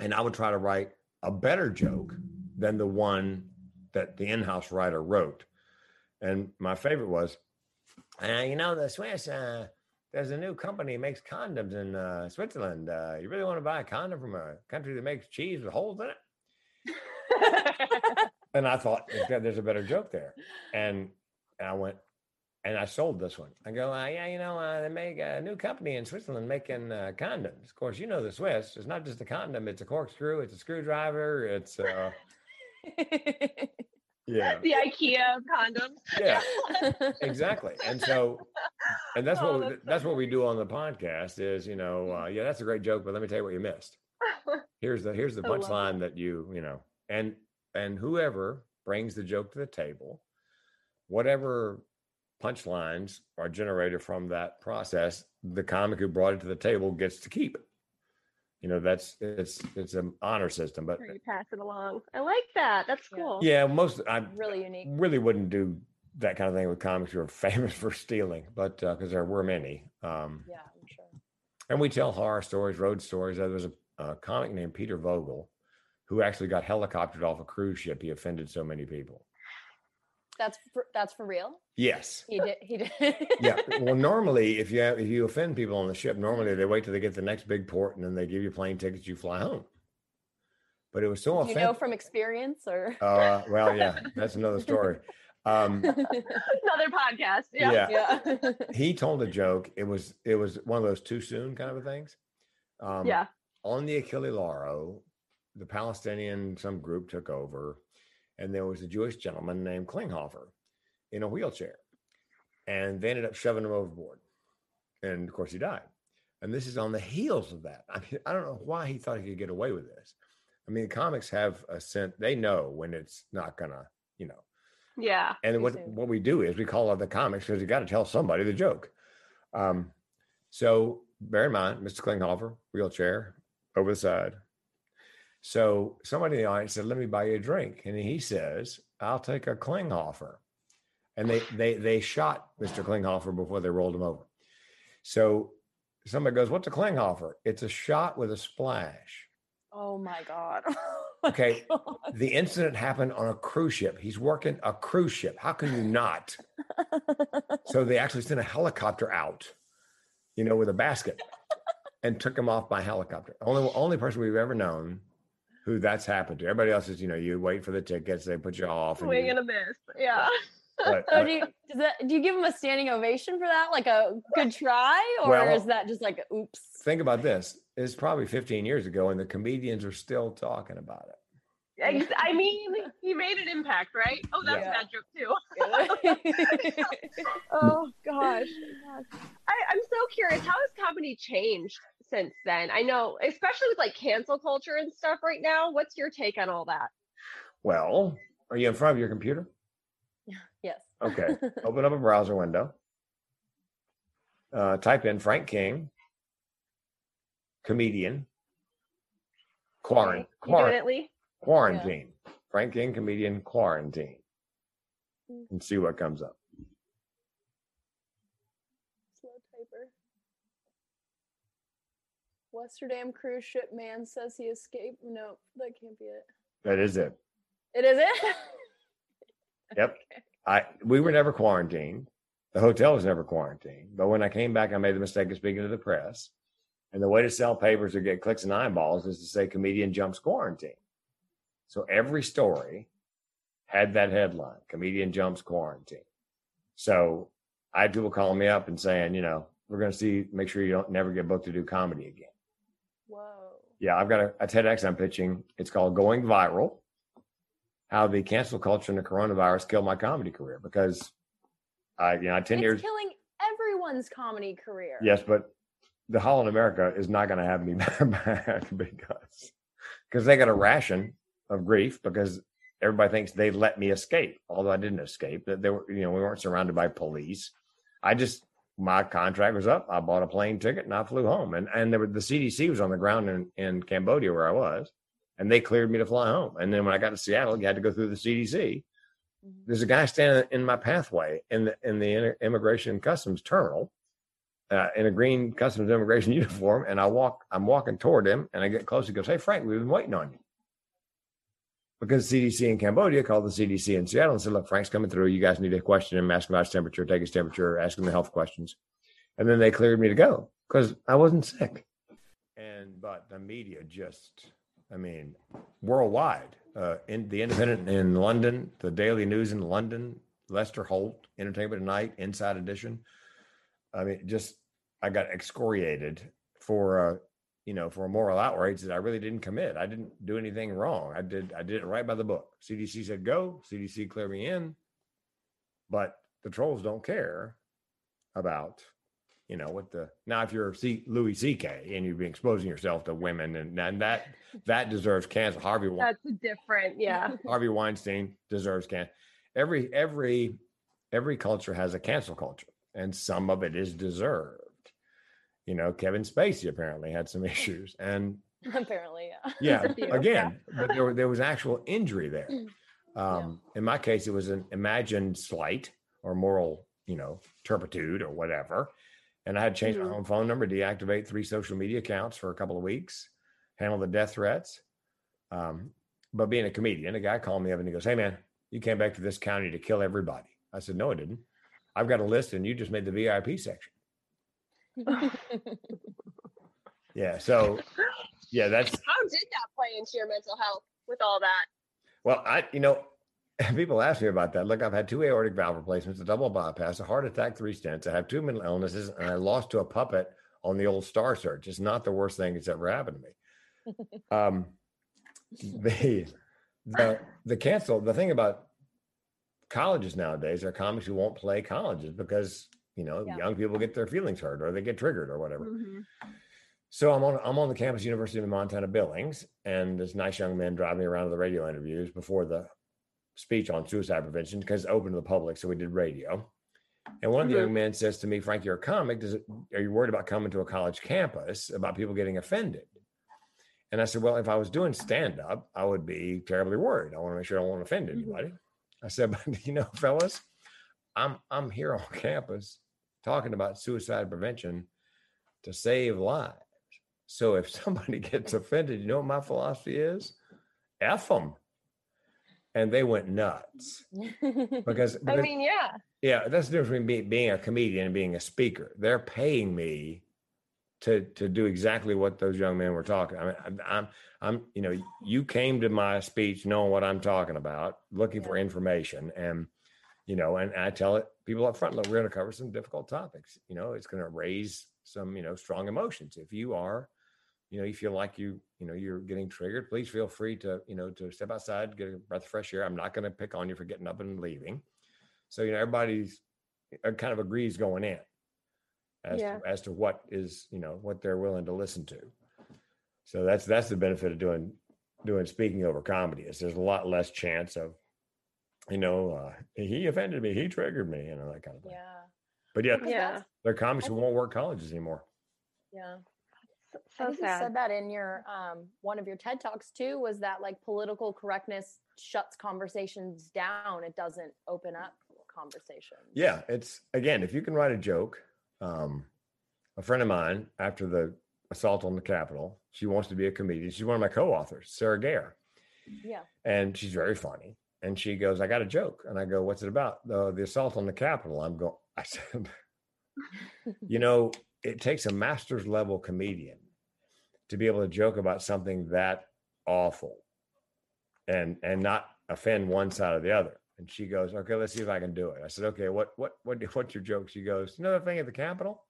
and I would try to write a better joke than the one that the in-house writer wrote. And my favorite was, uh, you know, the Swiss. Uh, there's a new company that makes condoms in uh, Switzerland. Uh, you really want to buy a condom from a country that makes cheese with holes in it? And I thought there's a better joke there. And I went, and I sold this one. I go, uh, yeah, you know, uh, they make a new company in Switzerland making uh, condoms. Of course, you know the Swiss. It's not just a condom; it's a corkscrew, it's a screwdriver, it's uh, yeah, the IKEA condoms. yeah, exactly. And so, and that's Oh, what that's so that's what we do on the podcast. Is you know, uh, yeah, that's a great joke, but let me tell you what you missed. Here's the here's the punchline that you you know, and and whoever brings the joke to the table, whatever punchlines are generated from that process, the comic who brought it to the table gets to keep it. You know, that's it's it's an honor system, but you pass it along. I like that. That's cool. yeah, most I really unique. really wouldn't do that kind of thing with comics who are famous for stealing, but because there were many. Um, Yeah, I'm sure. and we tell horror stories, road stories. There was a, a comic named Peter Vogel who actually got helicoptered off a cruise ship. He offended so many people. That's for, that's for real. Yes. He did. He did. Yeah. Well, normally, if you have, if you offend people on the ship, normally they wait till they get the next big port and then they give you plane tickets. You fly home. But it was so Do you know from experience, or uh, well, yeah, that's another story. Um, Another podcast. Yeah. yeah. yeah. he told a joke. It was it was one of those too soon kind of things. Um, Yeah. On the Achille Lauro, the Palestinian some group took over, and there was a Jewish gentleman named Klinghoffer in a wheelchair, and they ended up shoving him overboard, and of course he died. And this is on the heels of that. I mean, I don't know why he thought he could get away with this. I mean, comics have a sense; they know when it's not gonna, you know, Yeah. and what what we do is we call out the comics because you got to tell somebody the joke. Um, so bear in mind, Mr. Klinghoffer, wheelchair over the side. So somebody in the audience said, "Let me buy you a drink," and he says, "I'll take a Klinghoffer." And they they they shot Mr. Klinghoffer before they rolled him over. So somebody goes, "What's a Klinghoffer?" It's a shot with a splash. oh my god. Oh okay. The incident happened on a cruise ship. He's working a cruise ship. How can you not? so they actually sent a helicopter out, you know, with a basket and took him off by helicopter. Only only person we've ever known who that's happened to. Everybody else is, you know, you wait for the tickets, they put you off. And Swing you, and a miss. Yeah. but- So but- do you does that do you give them a standing ovation for that, like a good try, or Well- is that just like oops? think about this. It's probably 15 years ago, and the comedians are still talking about it. I mean, he made an impact, right? Oh, that's Yeah. a bad joke too. Oh gosh. I, I'm so curious. How has comedy changed since then? I know, especially with like cancel culture and stuff right now. What's your take on all that? Well, are you in front of your computer? yes. Okay. Open up a browser window. Uh, type in Frank King, comedian, quarant- quarant- quarantine. Frank King, comedian, quarantine. Mm. And see what comes up. Westerdam cruise ship man says he escaped. No, that can't be it. That is it. It is it. Yep. I we were never quarantined. The hotel was never quarantined. But when I came back, I made the mistake of speaking to the press. And the way to sell papers or get clicks and eyeballs is to say comedian jumps quarantine. So every story had that headline, comedian jumps quarantine. So I had people calling me up and saying, you know, we're going to see, make sure you don't never get booked to do comedy again. Whoa. Yeah, I've got a, a TEDx I'm pitching. It's called Going Viral How the Cancel Culture and the Coronavirus Killed My Comedy Career. Because I, you know, I 10 it's years. killing everyone's comedy career. Yes, but the Holland America is not going to have me back because because they got a ration of grief because everybody thinks they let me escape, although I didn't escape. That they were, you know, we weren't surrounded by police. I just my contract was up. I bought a plane ticket and I flew home. And and there were, the CDC was on the ground in, in Cambodia where I was, and they cleared me to fly home. And then when I got to Seattle, you had to go through the CDC. Mhm. There's a guy standing in my pathway in the in the immigration and customs terminal uh, in a green customs immigration uniform, and I walk. I'm walking toward him, and I get close. He goes, "Hey, Frank, we've been waiting on you." Because CDC in Cambodia called the CDC in Seattle and said, "Look, Frank's coming through. You guys need to question him, ask him about his temperature, take his temperature, ask him the health questions." And then they cleared me to go because I wasn't sick. And but the media just, I mean, worldwide, uh, in the Independent in London, the Daily News in London, Lester Holt, Entertainment Tonight, Inside Edition. I mean, just I got excoriated for uh, you know for a moral outrage that I really didn't commit. I didn't do anything wrong. I did I did it right by the book. CDC said go. CDC cleared me in, but the trolls don't care about you know what the now if you're C, Louis C.K. and you've been exposing yourself to women and, and that that deserves cancel. Harvey That's different. Yeah. Harvey Weinstein deserves can. Every every every culture has a cancel culture, and some of it is deserved. You know, Kevin Spacey apparently had some issues, and Apparently, yeah. yeah, again, but there there was actual injury there. Mm. Um, In my case, it was an imagined slight or moral, you know, turpitude or whatever. And I had to change my home phone number, deactivate three social media accounts for a couple of weeks, handle the death threats. Um, but being a comedian, a guy called me up and he goes, Hey man, you came back to this county to kill everybody. I said, No, I didn't. I've got a list and you just made the VIP section. Yeah. So yeah, that's How did that play into your mental health with all that? Well, I, you know, people ask me about that. Look, I've had two aortic valve replacements, a double bypass, a heart attack, three stents. I have two mental illnesses, and I lost to a puppet on the old Star Search. It's not the worst thing that's ever happened to me. um, the the the cancel the thing about colleges nowadays are comics who won't play colleges because you know Yeah. young people get their feelings hurt or they get triggered or whatever. Mhm. So I'm on I'm on the campus, University of Montana Billings, and this nice young man driving me around to the radio interviews before the speech on suicide prevention because it's open to the public. So we did radio. And one of the young men says to me, Frank, you're a comic. Does it, are you worried about coming to a college campus about people getting offended? And I said, Well, if I was doing stand up, I would be terribly worried. I want to make sure I won't offend Mhm. anybody. I said, But you know, fellas, I'm I'm here on campus talking about suicide prevention to save lives. So if somebody gets offended, you know what my philosophy is? F them. And they went nuts because, I mean, yeah. yeah, that's the difference between being, a comedian and being a speaker. They're paying me to to do exactly what those young men were talking. I mean, I'm, I'm, I'm you know, you came to my speech knowing what I'm talking about, looking for information, and you know, and I tell it people up front, look, we're going to cover some difficult topics. You know, it's going to raise some, you know, strong emotions. If you are, you know, you feel like you, you know, you're getting triggered, please feel free to, you know, to step outside, get a breath of fresh air. I'm not going to pick on you for getting up and leaving. So, you know, everybody's uh, kind of agrees going in as Yeah. to, as to what is, you know, what they're willing to listen to. So that's that's the benefit of doing doing speaking over comedy is there's a lot less chance of, you know, uh, he offended me, he triggered me, you know, that kind of thing. Yeah. But yeah, Because Yeah. that's- there are comics who won't work colleges anymore. Yeah. So, I so think you said that in your um one of your TED talks too. Was that like political correctness shuts conversations down? It doesn't open up conversations. Yeah, it's again, if you can write a joke, um, a friend of mine after the assault on the Capitol, she wants to be a comedian. She's one of my co-authors, Sarah Gare, Yeah. and she's very funny. And she goes, "I got a joke," and I go, "What's it about?" The the assault on the Capitol. I'm going. I said, you know, it takes a master's level comedian to be able to joke about something that awful and and not offend one side or the other. And she goes, "Okay, let's see if I can do it." I said, "Okay, what what what what's your joke?" She goes, "Another thing at the Capitol."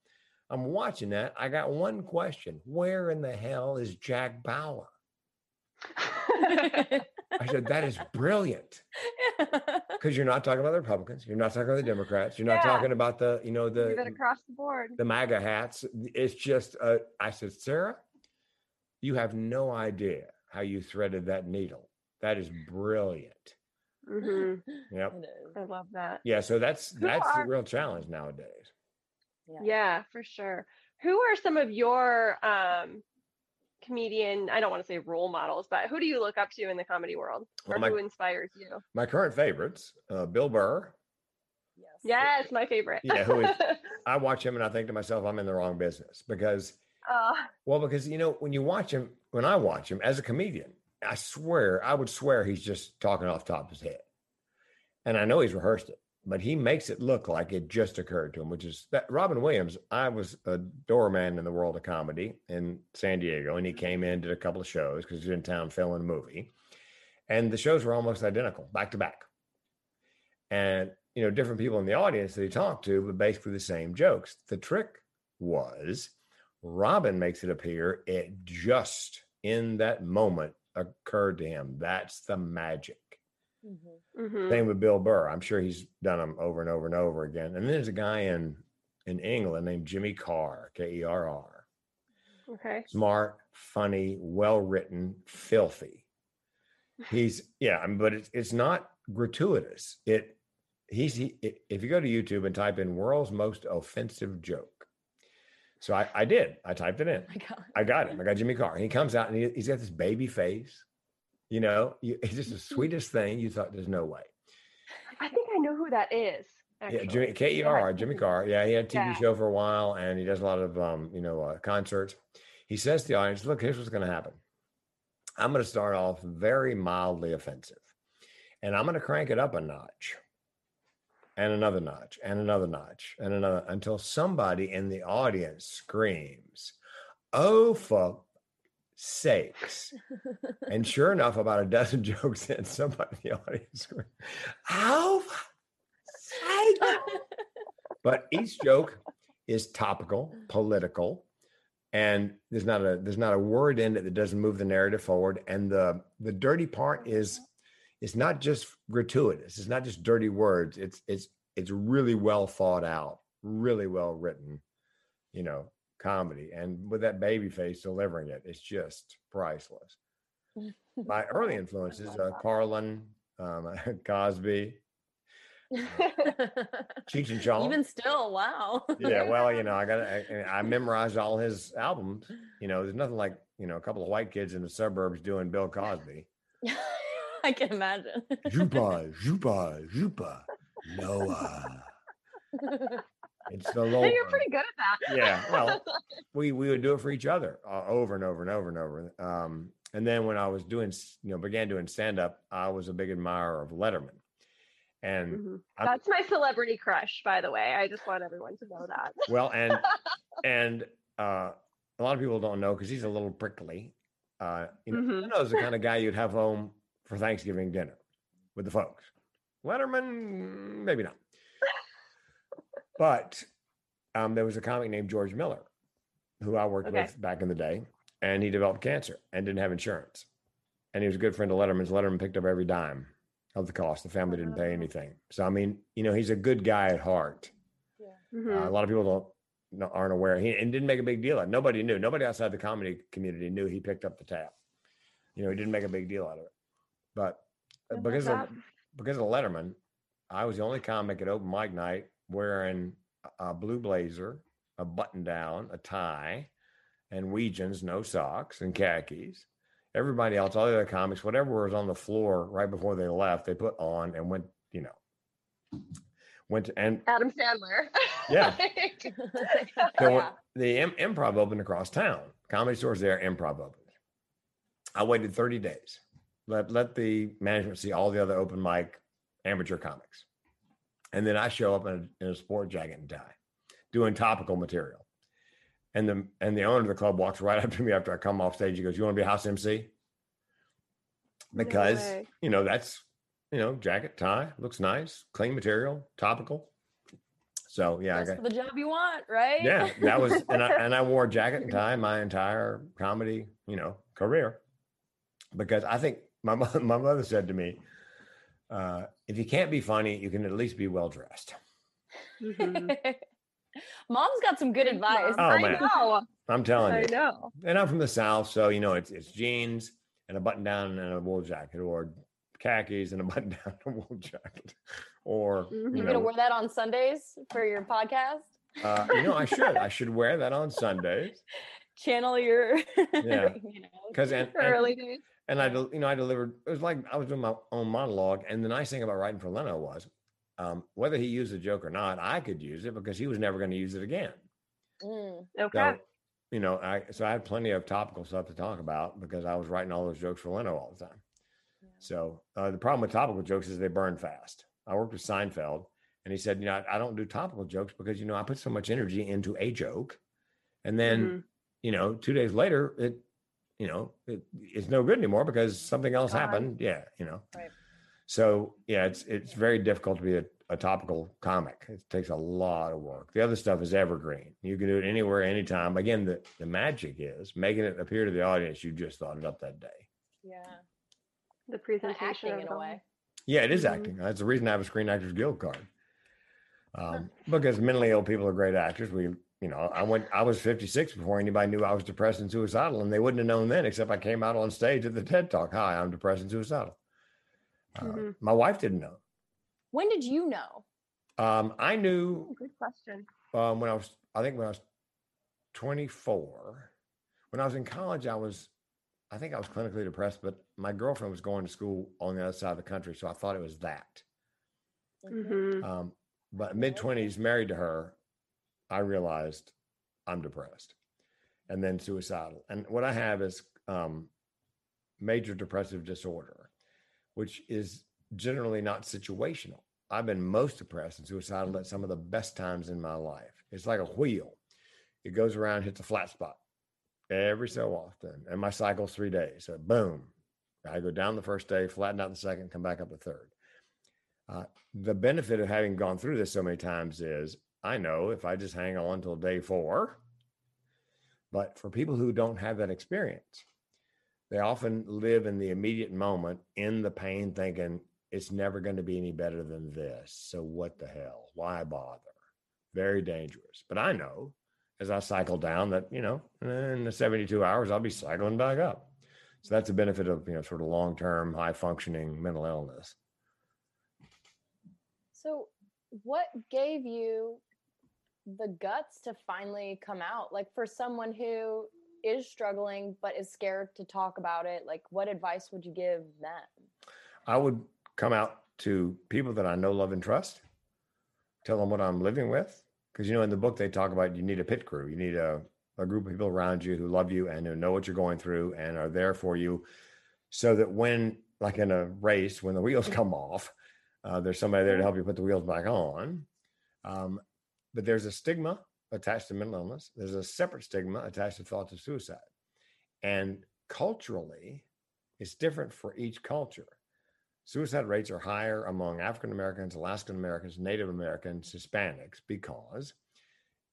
I'm watching that. I got one question: Where in the hell is Jack Bauer? I said, "That is brilliant." Because you're not talking about the Republicans, you're not talking about the Democrats, you're not Yeah. talking about the, you know, the across the board. the MAGA hats. It's just, uh, I said, Sarah, you have no idea how you threaded that needle. That is brilliant. hmm Yep. I love that. Yeah. So that's Who that's are- the real challenge nowadays. Yeah. Yeah, for sure. Who are some of your um comedian, I don't want to say role models, but who do you look up to in the comedy world? Or Well, my- who inspires you? My current favorites, uh, Bill Burr. Yes. Yes, my favorite. Yeah, who is- I watch him and I think to myself, I'm in the wrong business because uh, Well, because you know, when you watch him, when I watch him as a comedian, I swear, I would swear he's just talking off the top of his head. And I know he's rehearsed it, but he makes it look like it just occurred to him, which is that Robin Williams, I was a doorman in the world of comedy in San Diego, and he mm-hmm. came in, did a couple of shows because he's in town filming a movie. And the shows were almost identical, back to back. And you know, different people in the audience that he talked to, but basically the same jokes. The trick was Robin makes it appear it just in that moment occurred to him. That's the magic. Mhm. mhm. Same with Bill Burr. I'm sure he's done them over and over and over again. And then there's a guy in in England named Jimmy Carr, K E R R. Okay. Smart, funny, well written, filthy. He's yeah, but it's it's not gratuitous. It he's he, if you go to YouTube and type in world's most offensive joke. So I, I did. I typed it in. Oh my God. I got him. I got Jimmy Carr. He comes out and he, he's got this baby face. You know, you, he's just the sweetest thing. You thought there's no way. I think I know who that is. Actually. Yeah, Jimmy K E R R, Jimmy Carr. Yeah, he had a TV Yeah. show for a while, and he does a lot of um, you know, uh, concerts. He says to the audience, "Look, here's what's going to happen. I'm going to start off very mildly offensive, and I'm going to crank it up a notch, and another notch, and another notch, and another until somebody in the audience screams, "Oh, for sakes!" and sure enough, about a dozen jokes in, somebody in the audience screamed, "Oh, but each joke is topical, political, and there's not a there's not a word in it that doesn't move the narrative forward. And the the dirty part is mm-hmm. it's not just gratuitous. It's not just dirty words. It's it's it's really well thought out, really well written, you know, comedy. And with that baby face delivering it, it's just priceless. My early influences, uh, Carlin, um, Cosby, Cheech and Chong. Even still, wow. yeah, well, you know, I got I, I memorized all his albums. You know, there's nothing like you know a couple of white kids in the suburbs doing Bill Cosby. I can imagine. Juba, Juba, Juba, Noah. It's the Lord. you're pretty good at that. Yeah, well, we we would do it for each other uh, over and over and over and over. Um, and then when I was doing, you know, began doing stand up, I was a big admirer of Letterman. And Mhm. I'm- That's my celebrity crush, by the way. I just want everyone to know that. well and and uh a lot of people don't know because he's a little prickly. Uh, you know, Mhm. Leno's the kind of guy you'd have home for Thanksgiving dinner with the folks. Letterman, maybe not. But um, there was a comic named George Miller who I worked Okay. with back in the day, and he developed cancer and didn't have insurance. And he was a good friend of Letterman's. Letterman picked up every dime of the cost. The family didn't pay anything. So I mean, you know, he's a good guy at heart. Uh, Mhm. a lot of people don't no- aren't aware. He and didn't make a big deal out. of it. Nobody knew. Nobody outside the comedy community knew he picked up the tab. You know, he didn't make a big deal out of it. But uh, I love because of because of Letterman, I was the only comic at open mic night wearing a- blue blazer, a button down, a tie, and Weejuns, no socks, and khakis. Everybody else, all the other comics, whatever was on the floor right before they left, they put on and went. You know, went to, and Adam Sandler. Yeah. So Yeah. the im- improv opened across town. Comedy stores there, improv opened. I waited 30 days. Let let the management see all the other open mic amateur comics. And then I show up in a, in a sport jacket and tie, doing topical material. And the and the owner of the club walks right up to me after I come off stage. He goes, "You want to be a house MC?" Because way. you know that's you know jacket tie looks nice, clean material, topical. So yeah, I got the job you want, right? yeah, that was, and I, and I wore jacket and tie my entire comedy, you know, career, because I think my my mother said to me, uh, if you can't be funny, you can at least be well dressed. Mhm. Mom's got some good advice. Oh, I man. know. I'm telling I you, know. and I'm from the South, so you know it's it's jeans and a button down and a wool jacket, or khakis and a button down and a wool jacket, or Mhm. you are gonna know, wear that on Sundays for your podcast? uh, you know, I should I should wear that on Sundays Channel your, Yeah. you know. because and, and Early days. And I, you know, I delivered. It was like I was doing my own monologue. And the nice thing about writing for Leno was, um, whether he used the joke or not, I could use it because he was never going to use it again. Mm, Okay. So, you know, I so I had plenty of topical stuff to talk about because I was writing all those jokes for Leno all the time. So uh, the problem with topical jokes is they burn fast. I worked with Seinfeld, and he said, you know, I, I don't do topical jokes because you know I put so much energy into a joke, and then Mhm. you know, two days later, it, you know, it, it's no good anymore because something else Gone. happened. Yeah, you know. Right. So yeah, it's it's very difficult to be a, a topical comic. It takes a lot of work. The other stuff is evergreen. You can do it anywhere, anytime. Again, the the magic is making it appear to the audience you just thought it up that day. yeah. The presentation acting in a way. Yeah, it is Mhm. acting. That's the reason I have a Screen Actors Guild card. Um, because mentally ill people are great actors. We, you know, I went, I was 56 before anybody knew I was depressed and suicidal, and they wouldn't have known then, except I came out on stage at the TED Talk. Hi, I'm depressed and suicidal. Uh, Mhm. My wife didn't know. When did you know? Um, I knew Oh, Good question. um, when I was, I think when I was 24. When I was in college, I was, I think I was clinically depressed, but my girlfriend was going to school on the other side of the country, so I thought it was that. hmm Um, but mid twenties, married to her, I realized I'm depressed, and then suicidal. And what I have is um, major depressive disorder, which is generally not situational. I've been most depressed and suicidal at some of the best times in my life. It's like a wheel; it goes around, hits a flat spot every so often, and my cycle's three days. So boom, I go down the first day, flatten out the second, come back up the third. Uh, the benefit of having gone through this so many times is I know if I just hang on till day four, but for people who don't have that experience, they often live in the immediate moment in the pain, thinking it's never going to be any better than this. So what the hell? Why bother? Very dangerous. But I know as I cycle down that, you know, in the 72 hours, I'll be cycling back up. So that's a benefit of, you know, sort of long term, high functioning mental illness. So, what gave you the guts to finally come out? Like, for someone who is struggling but is scared to talk about it, like, what advice would you give them? I would come out to people that I know, love, and trust, tell them what I'm living with. Because, you know, in the book, they talk about you need a pit crew, you need a, a group of people around you who love you and who know what you're going through and are there for you. So that when, like in a race, when the wheels come off, uh, there's somebody there to help you put the wheels back on. Um, but there's a stigma attached to mental illness. There's a separate stigma attached to thoughts of suicide. And culturally, it's different for each culture. Suicide rates are higher among African Americans, Alaskan Americans, Native Americans, Hispanics, because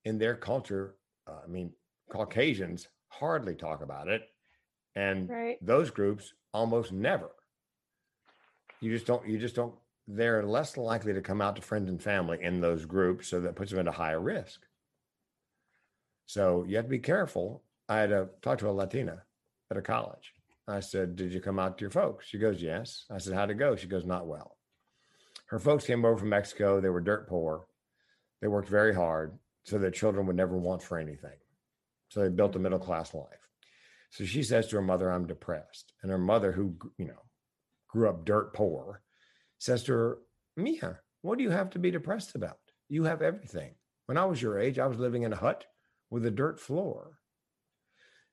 in their culture, uh, I mean, Caucasians hardly talk about it. And Right. those groups almost never. You just don't, you just don't, they're less likely to come out to friends and family in those groups. So that puts them at a higher risk. So you have to be careful. I had to talk to a Latina at a college. I said, Did you come out to your folks? She goes, Yes. I said, How'd it go? She goes, Not well. Her folks came over from Mexico. They were dirt poor. They worked very hard so their children would never want for anything. So they built a middle class life. So she says to her mother, I'm depressed. And her mother, who, you know, grew up dirt poor, says to her, Mia, what do you have to be depressed about? You have everything. When I was your age, I was living in a hut with a dirt floor.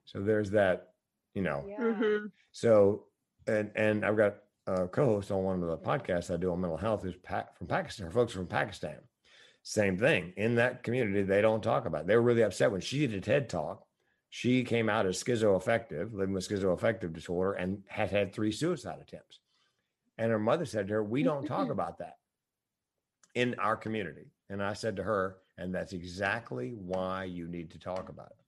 So there's that, you know, Yeah. Mhm. so, and and I've got a co-host on one of the podcasts I do on mental health who's pa- from Pakistan. Her folks are from Pakistan. Same thing in that community. They don't talk about. It. They were really upset when she did a TED talk. She came out as schizoaffective, living with schizoaffective disorder, and had had three suicide attempts. And her mother said to her, "We don't talk about that in our community." And I said to her, "And that's exactly why you need to talk about it,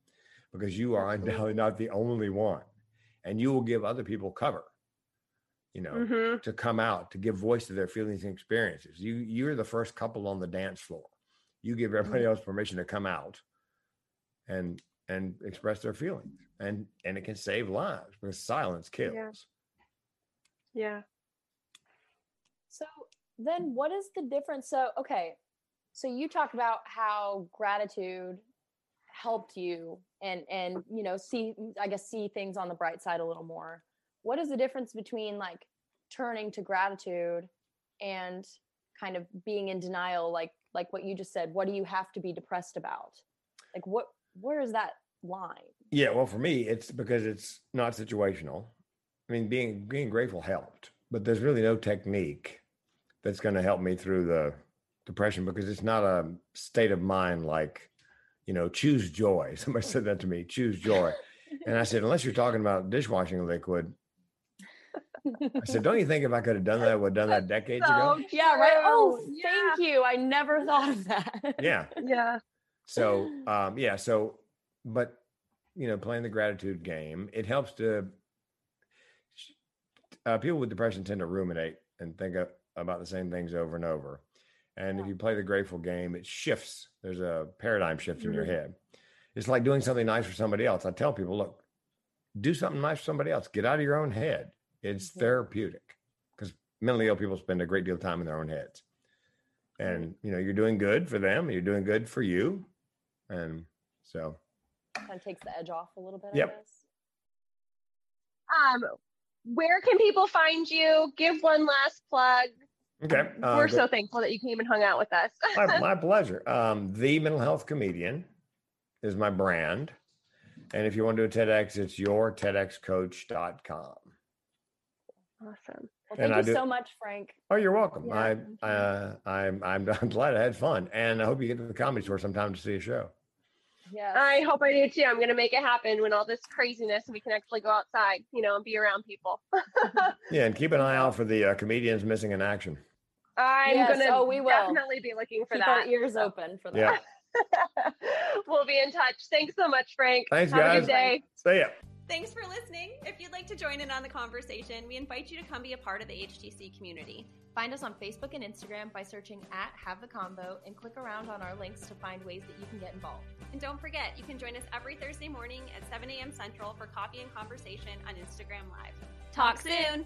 because you are undoubtedly not the only one." and you will give other people cover you know Mhm. to come out to give voice to their feelings and experiences you you're the first couple on the dance floor you give everybody else permission to come out and and express their feelings and and it can save lives because silence kills Yeah. So then what is the difference? So, okay. So you talk about how gratitude helped you and and you know see I guess see things on the bright side a little more. What is the difference between like turning to gratitude and kind of being in denial like like what you just said what do you have to be depressed about? Like what where is that line? yeah well for me it's because it's not situational i mean being being grateful helped but there's really no technique that's going to help me through the depression because it's not a state of mind like you know choose joy somebody said that to me choose joy and i said unless you're talking about dishwashing liquid i said don't you think if i could have done that i would have done that decades ago yeah, right. Oh, true. thank you. I never thought of that. yeah Yeah. So um, yeah, so but you know, playing the gratitude game, it helps to uh, people with depression tend to ruminate and think of, about the same things over and over. And if you play the grateful game, it shifts. There's a paradigm shift in your Mhm. head. It's like doing something nice for somebody else. I tell people, look, do something nice for somebody else. Get out of your own head. It's Mhm. therapeutic because mentally ill people spend a great deal of time in their own heads. And you know, you're doing good for them. You're doing good for you. And so kind of takes the edge off a little bit, Yep. I guess. Um, where can people find you? Give one last plug. Okay. uh, We're so thankful that you came and hung out with us. my, my pleasure. Um, the mental health comedian is my brand. And if you want to do a TEDx, it's yourtedxcoach.com. awesome. Well, And thank I you do- so much, Frank. Oh, you're welcome. Yeah, I, thank you. uh, I'm, I'm, I'm glad I had fun. And I hope you get to the comedy store sometime to see a show. Yes. I hope I do too. I'm going to make it happen when all this craziness and we can actually go outside, you know, and be around people. Yeah. And keep an eye out for the uh, comedians missing in action. I'm Yes, going to oh, we will. definitely be looking for Keep that. our ears open for that. Yeah. we'll be in touch. Thanks so much, Frank. Thanks, Have a good day. See ya. Thanks for listening. If you'd like to join in on the conversation, we invite you to come be a part of the HTC community. Find us on Facebook and Instagram by searching at Have the Convo and click around on our links to find ways that you can get involved. And don't forget, you can join us every Thursday morning at 7 a.m. Central for coffee and conversation on Instagram Live. Talk soon!